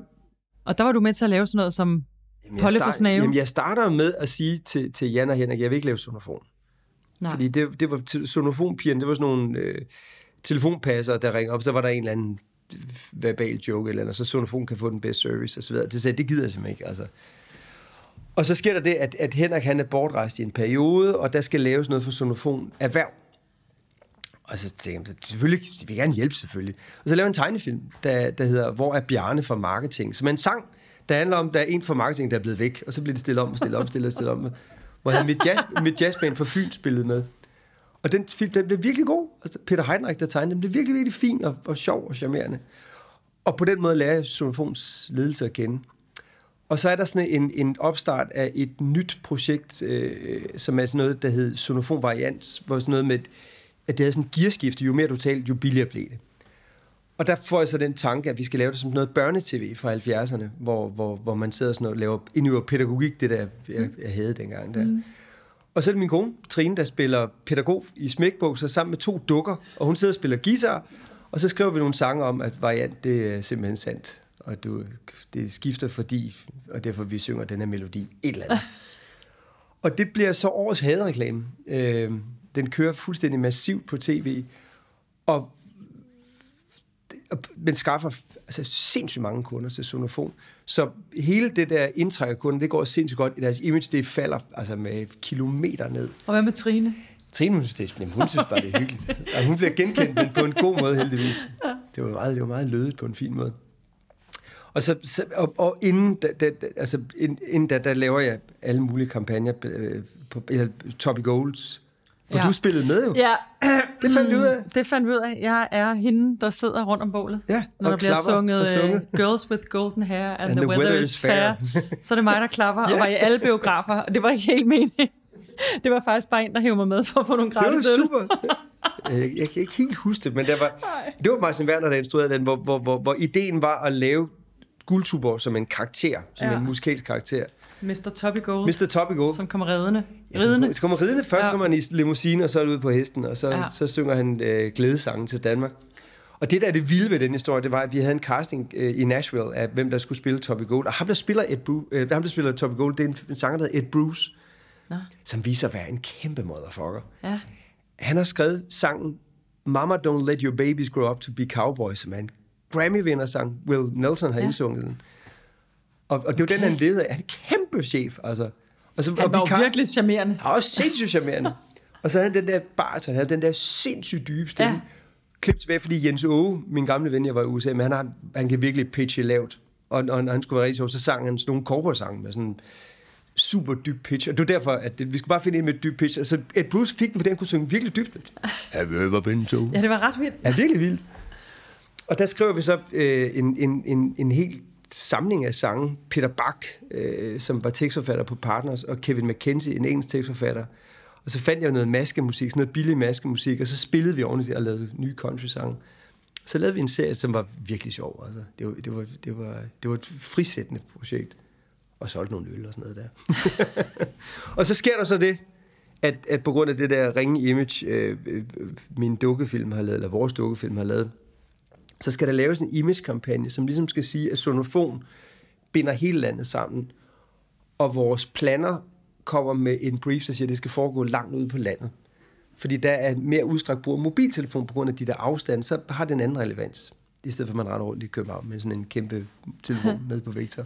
Og der var du med til at lave sådan noget som Jamen, Polle for start- snave. Jamen, jeg starter med at sige til, til Jan og Henrik, jeg vil ikke lave sonofon. Nej. Fordi det, det var til- sonofonpigerne, det var sådan nogle øh, telefonpasser, der ringede op, så var der en eller anden øh, verbal joke, eller andet, så sonofon kan få den bedste service, osv. så. Det sagde, det gider jeg simpelthen ikke, altså. Og så sker der det, at, at Henrik han er bortrejst i en periode, og der skal laves noget for sonofon erhverv. Og så tænkte jeg, selvfølgelig, de vil gerne hjælpe selvfølgelig. Og så laver en tegnefilm, der, der hedder Hvor er Bjarne fra marketing? Som er en sang, der handler om, at der er en fra marketing, der er blevet væk, og så bliver det stillet om, stillet om, stillet, stillet om. Hvor han mit, jazz, mit jazzband fra Fyn spillede med. Og den film, den blev virkelig god. Altså, Peter Heinrich, der tegnede, den blev virkelig, virkelig fin og, og sjov og charmerende. Og på den måde lærer jeg sonofons ledelse at kende. Og så er der sådan en, en opstart af et nyt projekt, øh, som er sådan noget, der hed Sonofon Variants, hvor sådan noget med, at det havde sådan en gearskifte, jo mere du talte, jo billigere blev det. Og der får jeg så den tanke, at vi skal lave det som noget børnetv fra 70'erne, hvor, hvor, hvor man sidder sådan og laver indøver pædagogik, det der, jeg, jeg havde dengang der. Mm. Og så er det min kone, Trine, der spiller pædagog i smækbukser sammen med to dukker, og hun sidder og spiller guitar, og så skriver vi nogle sange om, at variant, det er simpelthen sandt. og du, det skifter fordi, og derfor vi synger den her melodi, et eller andet. <laughs> og det bliver så årets hadereklame. Øh, den kører fuldstændig massivt på tv, og men skaffer altså, sindssygt mange kunder til Sonofon. Så hele det der indtræk af kunder, det går sindssygt godt. Deres image, det falder altså med kilometer ned. Og hvad med Trine? Trine, hun synes, det, hun synes bare, det er hyggeligt. Og hun bliver genkendt, men på en god måde heldigvis. Det var meget, det var meget lødet på en fin måde. Og, så, så, og, og inden, da, da, altså, inden da, der laver jeg alle mulige kampagner øh, på eller, Toppy Golds, hvor ja. du spillede med jo. Ja. <clears throat> Det fandt vi ud af. Det fandt vi ud af. Jeg er hende, der sidder rundt om bålet. Ja, når der bliver sunget sunget. uh, <laughs> Girls with Golden Hair and, and the, the weather, weather is fair. så er det mig, der klapper, <laughs> ja. og var i alle biografer. Og det var ikke helt meningen. <laughs> Det var faktisk bare en, der hævde mig med for at få nogle gratis Det var super. jeg, jeg kan ikke helt huske det, men det var, det var Martin Werner, der instruerede den, hvor, hvor, hvor, hvor ideen var at lave Guldtuborg som en karakter, som ja. en musikalsk karakter. Mr. Toppy Gold. Mr. Toppy Gold. Som kommer ridende. Ja, ridende. Så kommer ridende. Først ja. kommer han i limousine, og så er det ude på hesten, og så, ja. så synger han øh, glædesangen til Danmark. Og det, der er det vilde ved den historie, det var, at vi havde en casting øh, i Nashville af, hvem der skulle spille Toppy Gold. Og ham, der spiller, Ed Bruce, øh, ham, der spiller Toppy Gold, det er en, en sanger, der hedder Ed Bruce, Nå. som viser at være en kæmpe motherfucker. Ja. Han har skrevet sangen Mama Don't Let Your Babies Grow Up To Be Cowboys, som er en Grammy-vinder-sang. Will Nelson har ja. indsunget den. Og, og det var okay. den, han levede af. Han er en kæmpe chef, altså. Og så, han og var vi virkelig charmerende. Han var også sindssygt charmerende. <laughs> og så havde han den der bar, han havde den der sindssygt dybe stemme. Ja. Klip tilbage, fordi Jens Åge, min gamle ven, jeg var i USA, men han, har, han kan virkelig pitche lavt. Og, og når han skulle være rigtig sjov, så sang han sådan nogle cowboy med sådan super dyb pitch. Og det var derfor, at det, vi skulle bare finde en med dyb pitch. Så Ed Bruce fik den, fordi han kunne synge virkelig dybt. <laughs> Have you ever been to? Ja, det var ret vildt. Ja, virkelig vildt. Og der skriver vi så øh, en, en, en, en helt samling af sange. Peter Bach, øh, som var tekstforfatter på Partners, og Kevin McKenzie, en engelsk tekstforfatter. Og så fandt jeg noget maskemusik, sådan noget billig maskemusik, og så spillede vi ordentligt og lavede nye country-sange. Så lavede vi en serie, som var virkelig sjov. Altså. Det, var, det, var, det, var, det var et frisættende projekt. Og solgte nogle øl og sådan noget der. <laughs> og så sker der så det, at, at på grund af det der ringe image, øh, øh min dukkefilm har lavet, eller vores dukkefilm har lavet, så skal der laves en image-kampagne, som ligesom skal sige, at sonofon binder hele landet sammen, og vores planer kommer med en brief, der siger, at det skal foregå langt ude på landet. Fordi der er mere udstrakt brug af mobiltelefon på grund af de der afstande, så har det en anden relevans, i stedet for at man render rundt i København med sådan en kæmpe telefon <laughs> nede på Victor.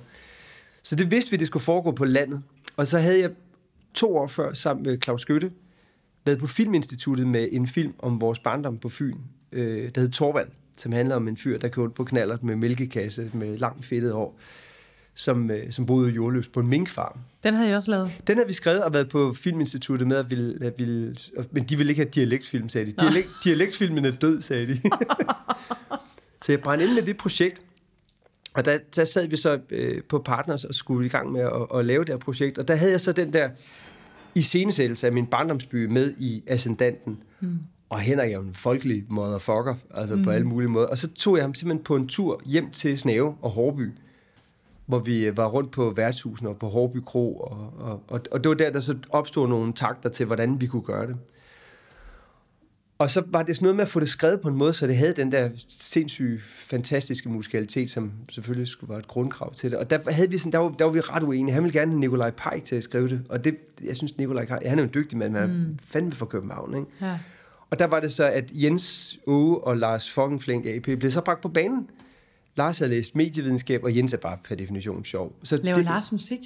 Så det vidste vi, at det skulle foregå på landet. Og så havde jeg to år før sammen med Claus Skytte været på Filminstituttet med en film om vores barndom på Fyn, øh, der hed Torvald, som handler om en fyr, der kørte på knaller med mælkekasse med langt fedtet år, som, øh, som boede i jordløs på en minkfarm. Den havde jeg også lavet. Den havde vi skrevet og været på Filminstituttet med, at ville, at ville, men de ville ikke have dialektfilm, sagde de. Dialekt, dialektfilmen er død, sagde de. <laughs> så jeg brændte ind med det projekt, og der, der sad vi så øh, på Partners og skulle i gang med at, at lave det her projekt, og der havde jeg så den der iscenesættelse af min barndomsby med i Ascendanten. Mm. Og Henrik er jo en folkelig motherfucker, altså mm. på alle mulige måder. Og så tog jeg ham simpelthen på en tur hjem til Snave og Hårby, hvor vi øh, var rundt på værtshusene og på Hårby Kro, og, og, og, og det var der, der så opstod nogle takter til, hvordan vi kunne gøre det. Og så var det sådan noget med at få det skrevet på en måde, så det havde den der sindssyge, fantastiske musikalitet, som selvfølgelig skulle være et grundkrav til det. Og der, havde vi sådan, der, var, der var vi ret uenige. Han ville gerne have Nikolaj Pajk til at skrive det. Og det, jeg synes, Nikolaj han er jo en dygtig mand, men han er mm. fandme fra København. Ikke? Ja. Og der var det så, at Jens Åge og Lars fucking Flink AP blev så bragt på banen. Lars har læst medievidenskab, og Jens er bare per definition sjov. Så Laver det, Lars musik?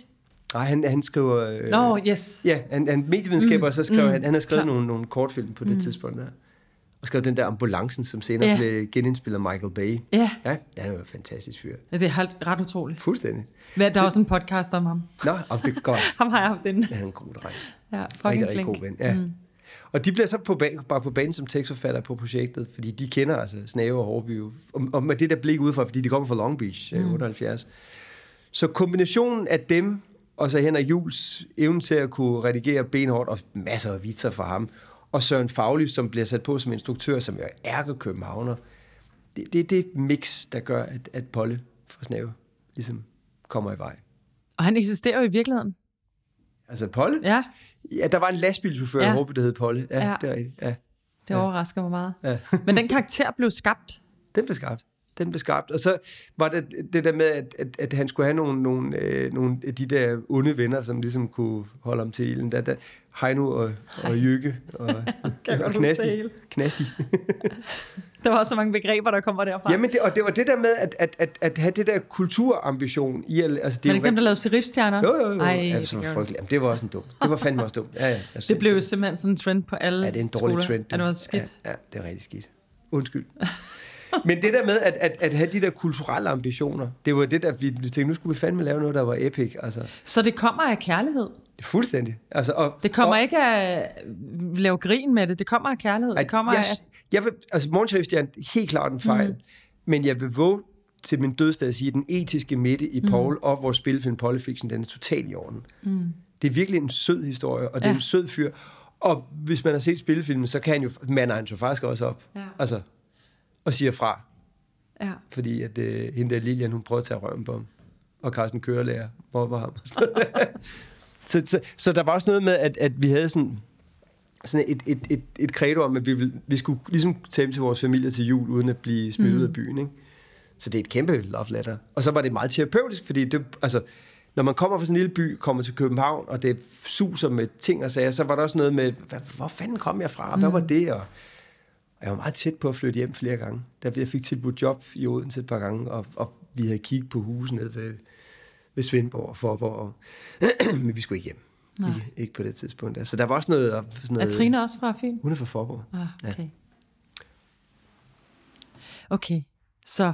Nej, han, han skriver... Øh, Nå, no, yes. Ja, han, han medievidenskab, mm, og så skrev mm, han, han har skrevet nogle, nogle kortfilm på det mm. tidspunkt der. Og skrev den der ambulancen, som senere ja. blev genindspillet af Michael Bay. Ja. Ja, han er jo en fantastisk fyr. Ja, det er ret utroligt. Fuldstændig. Hvad, der så, er også en podcast om ham. Nå, om det er godt. <laughs> ham har jeg haft inden. Ja, han er en god dreng. Ja, fucking flink. god ven. Ja. Mm. Og de bliver så på ban, bare på banen som tekstforfatter på projektet, fordi de kender altså Snave og Hårby. Og, og med det der blik udefra, fordi de kommer fra Long Beach, mm. 78. Så kombinationen af dem, og så Henrik Jules evne til at kunne redigere benhårdt, og masser af vitser fra ham, og Søren Fagly, som bliver sat på som instruktør, som er ærkekøbenhavner. Det, det er det mix, der gør, at, at Polle fra Snave ligesom kommer i vej. Og han eksisterer jo i virkeligheden. Altså Polle? Ja. Ja, der var en lastbilchauffør, ja. jeg håber, det hed Polle. Ja, ja. det er rigtigt. Ja. Det overrasker mig meget. Ja. <laughs> Men den karakter blev skabt. Den blev skabt. den blev skabt. Og så var det det der med, at, at, at han skulle have nogle, nogle, øh, nogle af de der onde venner, som ligesom kunne holde ham til ilden. Der, der, Heino og, og Jykke og, <laughs> og Knasti. Knasti. <laughs> Der var også så mange begreber, der kommer derfra. Jamen, det, og det var det der med at, at, at, at have det der kulturambition i... at- Altså, det Men er ikke dem, der lavede serifstjerner Jo, også? jo, jo. Ej, ja, det var frygteligt. Jamen, det var også en dum. Det var fandme også dumt. Ja, ja, jeg Det blev jo simpelthen sådan en trend på alle Ja, det er en dårlig skoler. trend. Ja, det var skidt. Ja, ja, det er rigtig skidt. Undskyld. <laughs> Men det der med at, at, at have de der kulturelle ambitioner, det var det der, vi, vi tænkte, nu skulle vi fandme lave noget, der var epic. Altså, det Så det kommer af kærlighed? er fuldstændig. Altså, og, Det kommer og, ikke af at lave grin med det. Det kommer af kærlighed. Det kommer jeg, af... jeg vil, altså, morgensheriff, det er helt klart en fejl. Mm. Men jeg vil våge til min dødsdag at sige, at den etiske midte i Paul mm. og vores spilfilm Polyfiction, den er totalt i orden. Mm. Det er virkelig en sød historie, og det er Ja. en sød fyr. Og hvis man har set spillefilmen, så kan han jo, mander han jo faktisk også op. Ja. Altså, og siger fra. Ja. Fordi at øh, hende der Lilian, hun prøvede at tage røven på ham. Og Carsten kørelærer mobber ham. <laughs> <laughs> så, så, så der var også noget med, at, at vi havde sådan, sådan et, et, et, et credo om, at vi, ville, vi skulle ligesom tage hjem til vores familie til jul, uden at blive smidt mm. ud af byen. Ikke? Så det er et kæmpe love letter. Og så var det meget terapeutisk, fordi det, altså, når man kommer fra sådan en lille by, kommer til København, og det suser med ting og sager, så var der også noget med, hvad, hvor fanden kom jeg fra? Hvad var det? Og, og jeg var meget tæt på at flytte hjem flere gange. Der jeg fik tilbudt job i Odense et par gange, og, og vi havde kigget på huse nede ved, ved Svendborg og Forborg. Og, <clears throat> men vi skulle ikke hjem. Nej. Ikke, ikke på det tidspunkt. Så der var også noget... Sådan Er noget Trine også fra Fyn? Hun er fra Forborg. Ah, okay. Okay, så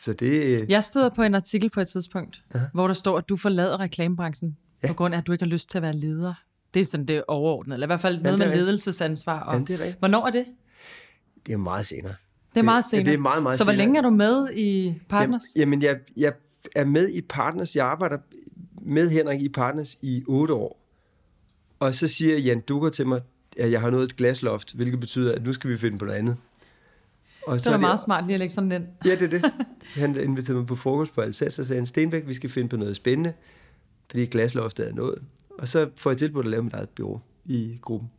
Så det... jeg støder på en artikel på et tidspunkt, Aha. hvor der står, at du forlader reklamebranchen, Ja. på grund af, at du ikke har lyst til at være leder. Det er sådan det overordnede, eller i hvert fald noget er med ledelsesansvar. Og, Jamen, det er rigtigt. Hvornår er det? Det er meget senere. Det er meget ja, senere. det er meget, meget Så hvor senere. længe er du med i Partners? Jamen, jamen jeg, jeg er med i Partners. Jeg arbejder med Henrik i Partners i otte år. Og så siger Jan Dukker til mig, at jeg har nået et glasloft, hvilket betyder, at nu skal vi finde på noget andet. Og det var meget smart lige at lægge sådan den. Ja, det er det. <laughs> Han inviterede mig på frokost på Alsace og sagde, han, Stenbæk, vi skal finde på noget spændende, fordi glasloftet er nået. Og så får jeg tilbudt at lave mit eget bureau i gruppen.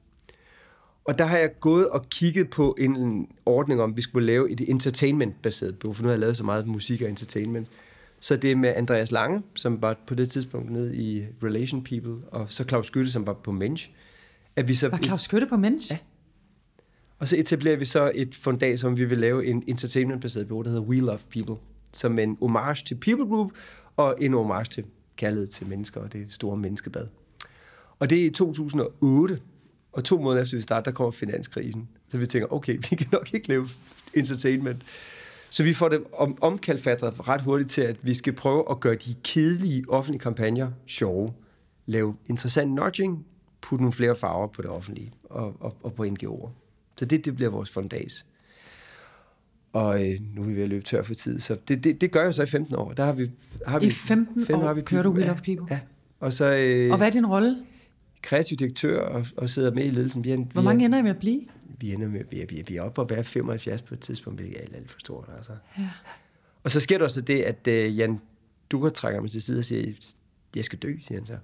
Og der har jeg gået og kigget på en, en ordning om, at vi skulle lave et entertainment-baseret bureau, for nu har jeg lavet så meget musik og entertainment. Så det er med Andreas Lange, som var på det tidspunkt nede i Relation People, og så Claus Skytte, som var på Mensch. At vi så Var Claus Skytte på Mensch? Ja. og så etablerer vi så et fundat, som vi vil lave en entertainment-baseret bureau, der hedder We Love People, som en homage til People Group, og en homage til kærlighed til mennesker, og det store menneskebad. Og det er i 2008, og to måneder efter vi starter, der kommer finanskrisen. Så vi tænker, okay, <laughs> vi kan nok ikke lave entertainment. Så vi får det om, omkalfatret ret hurtigt til, at vi skal prøve at gøre de kedelige offentlige kampagner sjove. Lave interessant nudging, putte nogle flere farver på det offentlige og, og, og på NGO'er. Så det, det bliver vores fundas. Og øh, nu er vi ved at løbe tør for tid, så det, det, det gør jeg så i 15 år. Der har vi, har I vi, 15 år kører du ja, Love People? Ja. Og så øh, Og hvad er din rolle? kreativ direktør og, og sidder med i ledelsen. Vi er, Hvor vi mange er, ender I med at blive? Vi ender med, vi er, vi er, vi er oppe at være 75 på et tidspunkt, hvilket er alt, alt for stort. Altså. Ja. Og så sker der så det, at øh, Jan Dukker trækker mig til side og siger, jeg skal dø, siger han så.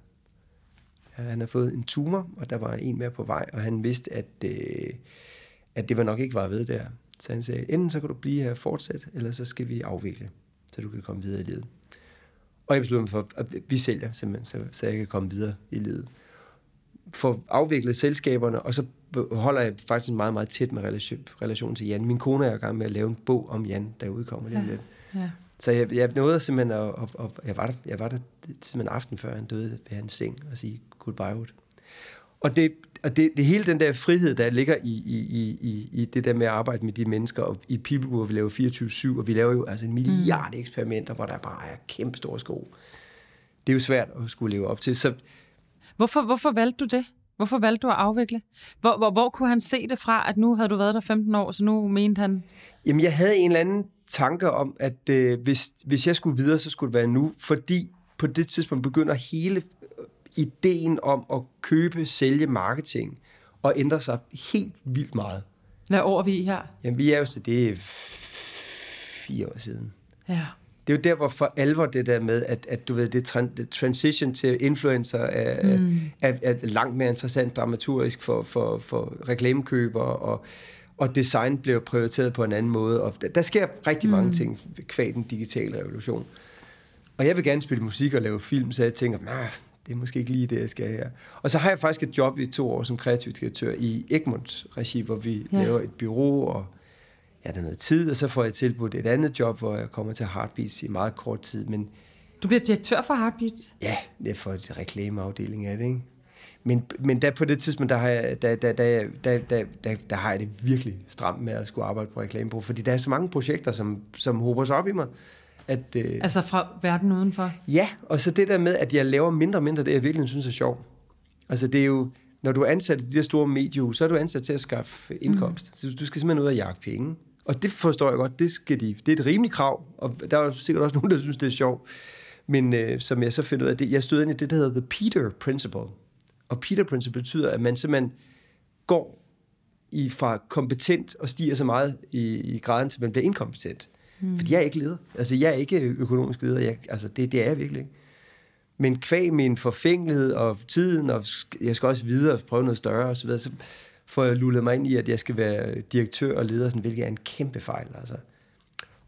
Ja, han har fået en tumor, og der var en mere på vej, og han vidste, at, øh, at det var nok ikke var ved der. Så han sagde, enten så kan du blive her og fortsætte, eller så skal vi afvikle, så du kan komme videre i livet. Og jeg besluttede mig for, at vi sælger simpelthen, så, så jeg kan komme videre i livet. For afviklet selskaberne, og så holder jeg faktisk meget, meget tæt med relation, relation til Jan. Min kone er i gang med at lave en bog om Jan, der udkommer lige om lidt. Ja. Så jeg, jeg nåede simpelthen at, at, at, jeg var der, jeg var der simpelthen aften før han døde ved hans seng og sige goodbye. Og det, og det, det hele den der frihed, der ligger i, i, i, i, det der med at arbejde med de mennesker, og i People Group, vi laver 24-7, og vi laver jo altså en milliard eksperimenter, hvor der bare er kæmpe store sko. Det er jo svært at skulle leve op til. Så Hvorfor, hvorfor valgte du det? Hvorfor valgte du at afvikle? Hvor, hvor, hvor kunne han se det fra, at nu havde du været der 15 år, så nu mente han... Jamen, jeg havde en eller anden tanke om, at øh, hvis, hvis jeg skulle videre, så skulle det være nu, fordi på det tidspunkt begynder hele øh, ideen om at købe, sælge marketing og ændre sig helt vildt meget. Hvad år er vi her? Jamen, vi er jo så, det er fire år siden. Ja. Det er jo der, hvor for alvor det der med, at, at du ved, det, tran- det transition til influencer er, mm. er, er langt mere interessant dramaturgisk for, for, for reklamekøbere og, og design blev prioriteret på en anden måde. Og der, der sker rigtig mange mm. ting kvad den digitale revolution. Og jeg vil gerne spille musik og lave film, så jeg tænker, nah, det er måske ikke lige det, jeg skal her. Og så har jeg faktisk et job i to år som kreativ direktør i Egmonts regi, hvor vi ja. laver et bureau, og der er noget tid, og så får jeg tilbudt et andet job, hvor jeg kommer til Heartbeats i meget kort tid. Men du bliver direktør for Heartbeats? Ja, det er for et reklameafdeling af det, ikke? Men, men der på det tidspunkt, der har, jeg, der, der, der, der, der, der, der har jeg det virkelig stramt med at skulle arbejde på reklamebureau, fordi der er så mange projekter, som, som håber sig op i mig. At, øh, altså fra verden udenfor? Ja, og så det der med, at jeg laver mindre og mindre det, jeg virkelig synes er sjovt. Altså det er jo, når du er ansat i de der store mediehus, så er du ansat til at skaffe indkomst. Mm. Så du skal simpelthen ud og jagte penge. Og det forstår jeg godt, det, skal de, det er et rimeligt krav, og der er sikkert også <laughs> nogen, der synes, det er sjovt. Men øh, som jeg så finder ud af, det, jeg stod ind i det, der hedder The Peter Principle. Og Peter Principle betyder, at man simpelthen går i, fra kompetent og stiger så meget i, i graden, til man bliver inkompetent. Mm. Fordi jeg er ikke leder. Altså, jeg er ikke økonomisk leder. Jeg, altså, det, det er jeg virkelig ikke. Men kvæg min forfængelighed og tiden, og jeg skal også videre og prøve noget større og så videre, så får jeg lullet mig ind i, at jeg skal være direktør og leder, sådan, hvilket er en kæmpe fejl. Altså.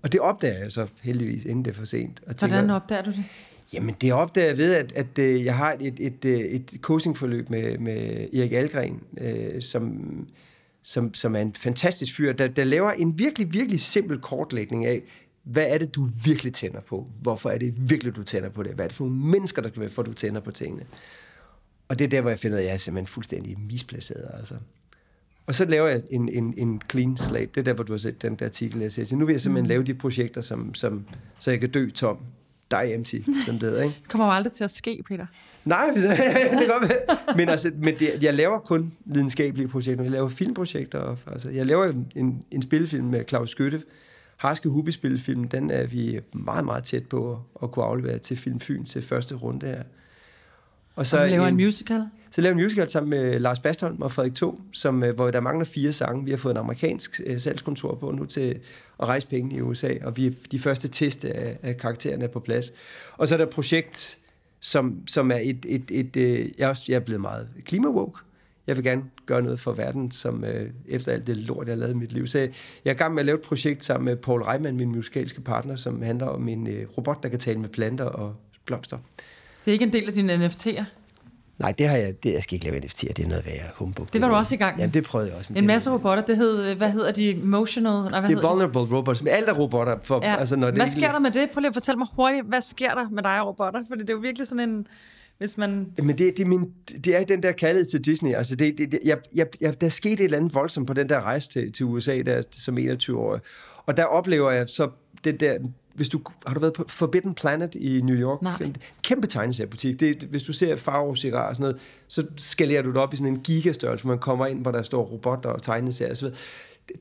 Og det opdager jeg så heldigvis, inden det er for sent. Og tænker, Hvordan opdager du det? Jamen, det opdager jeg ved, at, at, at jeg har et, et, et, et coachingforløb med, med Erik Algren, øh, som, som, som er en fantastisk fyr, der, der laver en virkelig, virkelig simpel kortlægning af, hvad er det, du virkelig tænder på? Hvorfor er det virkelig, du tænder på det? Hvad er det for nogle mennesker, der kan være, for du tænder på tingene? Og det er der, hvor jeg finder, at jeg er simpelthen fuldstændig misplaceret. Altså. Og så laver jeg en, en, en clean slate. Det er der, hvor du har set den der artikel, jeg siger. Så nu vil jeg simpelthen mm. lave de projekter, som, som, så jeg kan dø tom. Die empty, som det hedder. Ikke? <laughs> kommer jo aldrig til at ske, Peter. Nej, <laughs> det kan godt være. <laughs> Men, altså, men det, jeg laver kun videnskabelige projekter. Jeg laver filmprojekter. Og, altså, jeg laver en, en spillefilm med Claus Skytte. Harske Hubi spillefilm, den er vi meget, meget tæt på at kunne aflevere til Film Fyn til første runde her. Og så og laver en, en musical? Så laver en musical sammen med Lars Bastholm og Frederik To, som, øh, hvor der mangler fire sange. Vi har fået en amerikansk øh, salgskontor på nu til at rejse penge i USA, og vi er de første test af, af karaktererne er på plads. Og så er der et projekt, som, som er et, et, et, et øh, jeg, er også, jeg er blevet meget klimawoke. Jeg vil gerne gøre noget for verden, som øh, efter alt det lort, jeg har lavet i mit liv. Så jeg er i gang med at lave et projekt sammen med Paul Reimann, min musikalske partner, som handler om en øh, robot, der kan tale med planter og blomster. Det er ikke en del af dine NFT'er? Nej, det har jeg, det, jeg skal ikke lave NFT'er, det er noget værre humbug. Det var du også i gang med? Ja, det prøvede jeg også. En masse robotter, det hed, hvad hedder de, emotional? Nej, hvad det er vulnerable de? robots, men alt er robotter. For, ja. altså, når det hvad sker der med det? Prøv lige at fortælle mig hurtigt, hvad sker der med dig og robotter? For det er jo virkelig sådan en, hvis man... Men det, det, er, min, det er den der kærlighed til Disney. Altså det, det, det, jeg, jeg, der skete et eller andet voldsomt på den der rejse til, til USA der, som 21-årig. Og der oplever jeg så det der hvis du, har du været på Forbidden Planet i New York? Nej. Kæmpe tegneseriebutik. Det, hvis du ser Faro Cigar og sådan noget, så skalerer du det op i sådan en gigastørrelse, man kommer ind, hvor der står robotter og tegneserier videre.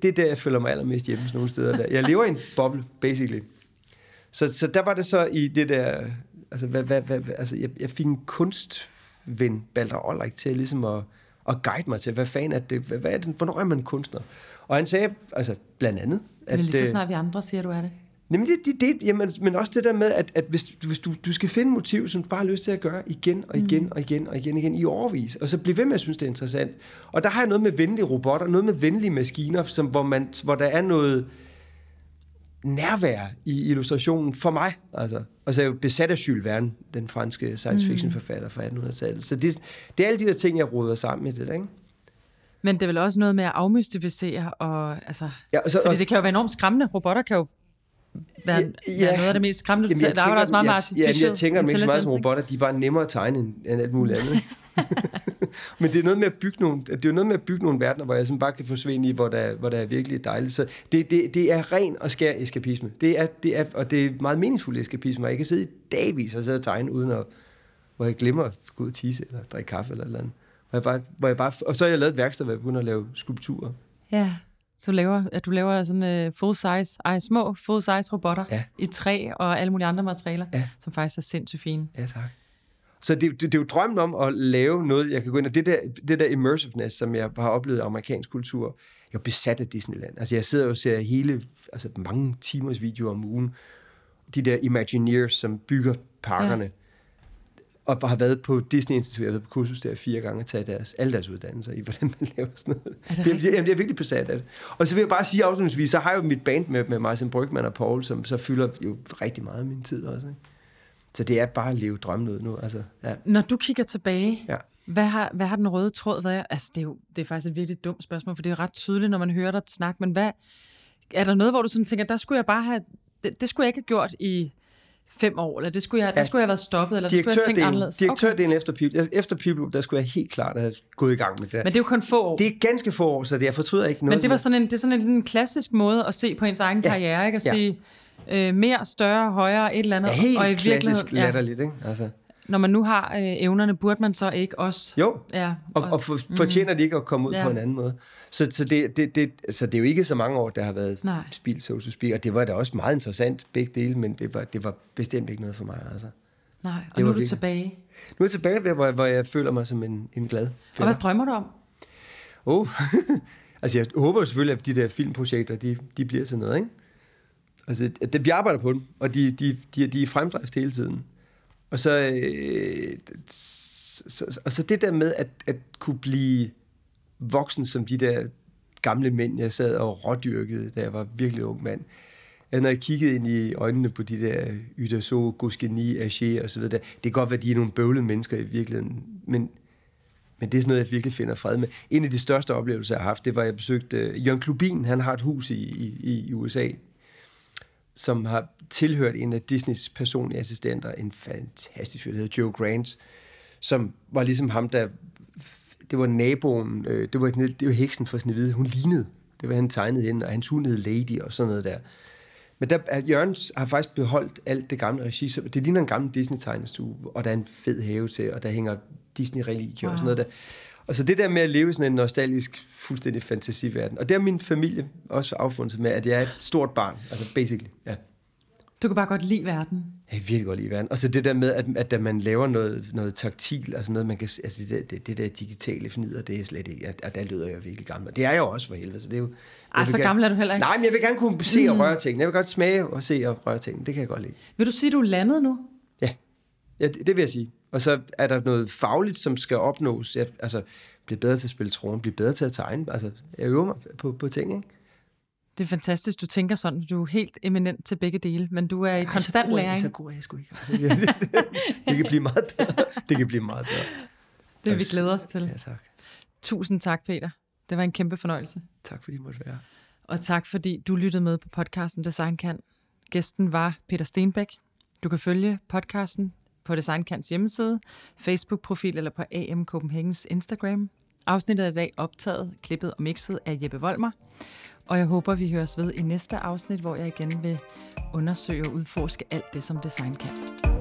Det er der, jeg føler mig allermest hjemme sådan nogle steder. Der. Jeg lever i en <laughs> boble, basically. Så, så der var det så i det der... Altså, hvad, hvad, hvad, altså jeg, jeg fik en kunstven, Balder Olrik, til ligesom at, at guide mig til, hvad fanden er det, hvad, hvad er det, hvornår er man kunstner? Og han sagde, altså blandt andet... At, Men lige så øh, snart vi andre siger, du er det. Jamen det, det, det, jamen, men også det der med, at, at hvis, hvis du, du skal finde motiv, som du bare har lyst til at gøre igen og igen mm. og igen og igen, og igen i overvis, og så blive ved med at synes, det er interessant. Og der har jeg noget med venlige robotter, noget med venlige maskiner, som, hvor, man, hvor der er noget nærvær i illustrationen for mig. Altså, og så er jeg jo besat af Jules Verne, den franske science fiction forfatter fra 1800-tallet. Så det, det er alle de der ting, jeg råder sammen i det, ikke? Men det er vel også noget med at afmystificere, og, altså, ja, og så, fordi også, det kan jo være enormt skræmmende. Robotter kan jo være, ja, være noget af det mest skræmmende. Jamen, jeg der tænker, også meget jeg, artificial ja, jeg tænker ikke så meget som robotter, de er bare nemmere at tegne end, end alt muligt andet. <laughs> Men det er noget med at bygge nogle, det er noget med at bygge nogle verdener, hvor jeg sådan bare kan forsvinde i, hvor der, hvor der er virkelig dejligt. Så det, det, det er ren og skær eskapisme. Det er, det er, og det er meget meningsfuld eskapisme, og jeg kan sidde i dagvis og sidde og tegne, uden at, hvor jeg glemmer at gå ud og tisse, eller drikke kaffe, eller noget andet. Hvor jeg bare, hvor jeg bare, og så har jeg lavet et værksted, hvor jeg begynder at lave skulpturer. Ja. Så du laver, at du laver sådan uh, full size, ej, små full size robotter ja. i træ og alle mulige andre materialer, ja. som faktisk er sindssygt fine. Ja, tak. Så det, det, det er jo drømmen om at lave noget, jeg kan gå ind og det der, det der immersiveness, som jeg har oplevet i amerikansk kultur, jeg er besat af Disneyland. Altså jeg sidder og ser hele, altså mange timers videoer om ugen, de der Imagineers, som bygger parkerne. Ja og har været på Disney Institut, jeg har været på kursus der fire gange og taget deres, alle deres uddannelser i, <laughs> hvordan man laver sådan noget. Er det det, jamen, det er virkelig besat af det. Og så vil jeg bare sige afslutningsvis, så har jeg jo mit band med, med Martin Brygman og Paul, som så fylder jo rigtig meget af min tid også. Ikke? Så det er bare at leve drømmen ud nu. Altså, ja. Når du kigger tilbage, Ja. hvad, har, hvad har den røde tråd været? Altså, det er jo det er faktisk et virkelig dumt spørgsmål, for det er ret tydeligt, når man hører dig snakke, men hvad, er der noget, hvor du sådan tænker, der skulle jeg bare have, det, det skulle jeg ikke have gjort i fem år, eller det skulle jeg, der Ja. skulle jeg have været stoppet, eller det skulle jeg tænkt anderledes? direktørdelen okay. efter People, efter People, der skulle jeg helt klart have gået i gang med det. Men det er jo kun få år. det er ganske få år, så det, jeg fortryder ikke noget. Men det var sådan en, det er sådan en, en klassisk måde at se på ens egen Ja. karriere, ikke? At Ja. sige øh, mere, større, højere, et eller andet. ja, helt og i klassisk virkeligheden, latterligt, ikke? Altså. Når man nu har øh, evnerne, burde man så ikke også... Jo, Ja, og, og for, fortjener de ikke at komme ud Ja. på en anden måde. Så, så, det, det, det, så det er jo ikke så mange år, der har været Nej. spil, so to speak. Og det var da også meget interessant, begge dele, men det var, det var bestemt ikke noget for mig. Altså. nej, og Det nu er du virkelig- tilbage. Nu er jeg tilbage, ved, hvor, hvor jeg føler mig som en, en glad Og fætter. hvad drømmer du om? Oh. <laughs> altså, jeg håber jo selvfølgelig, at de der filmprojekter, de, de bliver til noget, ikke? Altså, det, vi arbejder på dem, og de, de, de, de er i fremdrift hele tiden. Og så, øh, så, så, og så det der med at, at kunne blive voksen som de der gamle mænd, jeg sad og rådyrkede, da jeg var virkelig ung mand. At når jeg kiggede ind i øjnene på de der Ydaso, Guskeni, Aché og så videre, det kan godt være, at de er nogle bøvlede mennesker i virkeligheden, men, men det er sådan noget, jeg virkelig finder fred med. En af de største oplevelser, jeg har haft, det var, at jeg besøgte uh, Jørgen Klubin. Han har et hus i, i, i USA, som har tilhørt en af Disneys personlige assistenter, en fantastisk fyr, der hedder Joe Grant, som var ligesom ham, der... Det var naboen, øh, det var, det var heksen for Snevide. Hun lignede. Det var han tegnede hende, og hans hund hed Lady og sådan noget der. Men der, at Jørgens har faktisk beholdt alt det gamle regi. Så det ligner en gammel Disney-tegnestue, og der er en fed have til, og der hænger Disney-religier wow. og sådan noget der. Og så det der med at leve i sådan en nostalgisk, fuldstændig fantasiverden. Og det har min familie også affundet med, at jeg er et stort barn. Altså basically, ja. Du kan bare godt lide verden. Jeg kan virkelig godt lide verden. Og så det der med, at, at da man laver noget, noget taktil, altså noget, man kan, altså det, der- det, det der digitale fnider, det er slet ikke, at der lyder jeg virkelig gammel. Det er jeg jo også for helvede, så det er jo... Ej, så gerne- gammel er du heller ikke. Nej, men jeg vil gerne kunne se og røre ting. Jeg vil godt smage og se og røre ting. Det kan jeg godt lide. Vil du sige, du er landet nu? Ja, ja det, det vil jeg sige. Og så er der noget fagligt, som skal opnås. Jeg, altså, blive bedre til at spille tronen, blive bedre til at tegne. Altså, jeg øver mig på, på ting, ikke? Det er fantastisk, du tænker sådan. Du er helt eminent til begge dele, men du er i Ej, konstant så er jeg- læring. Så god er jeg sgu ikke. Altså, det, det, <laughs> det, kan blive meget bedre. Det kan blive meget bedre. Det vil vi glæde os til. Ja, tak. Tusind tak, Peter. Det var en kæmpe fornøjelse. Tak fordi I måtte være. Og tak, fordi du lyttede med på podcasten Design Kan. Gæsten var Peter Stenbæk. Du kan følge podcasten på Designkants hjemmeside, Facebook-profil eller på AM Copenhagens Instagram. Afsnittet er i dag optaget, klippet og mixet af Jeppe Volmer. Og jeg håber, vi høres ved i næste afsnit, hvor jeg igen vil undersøge og udforske alt det, som design kan.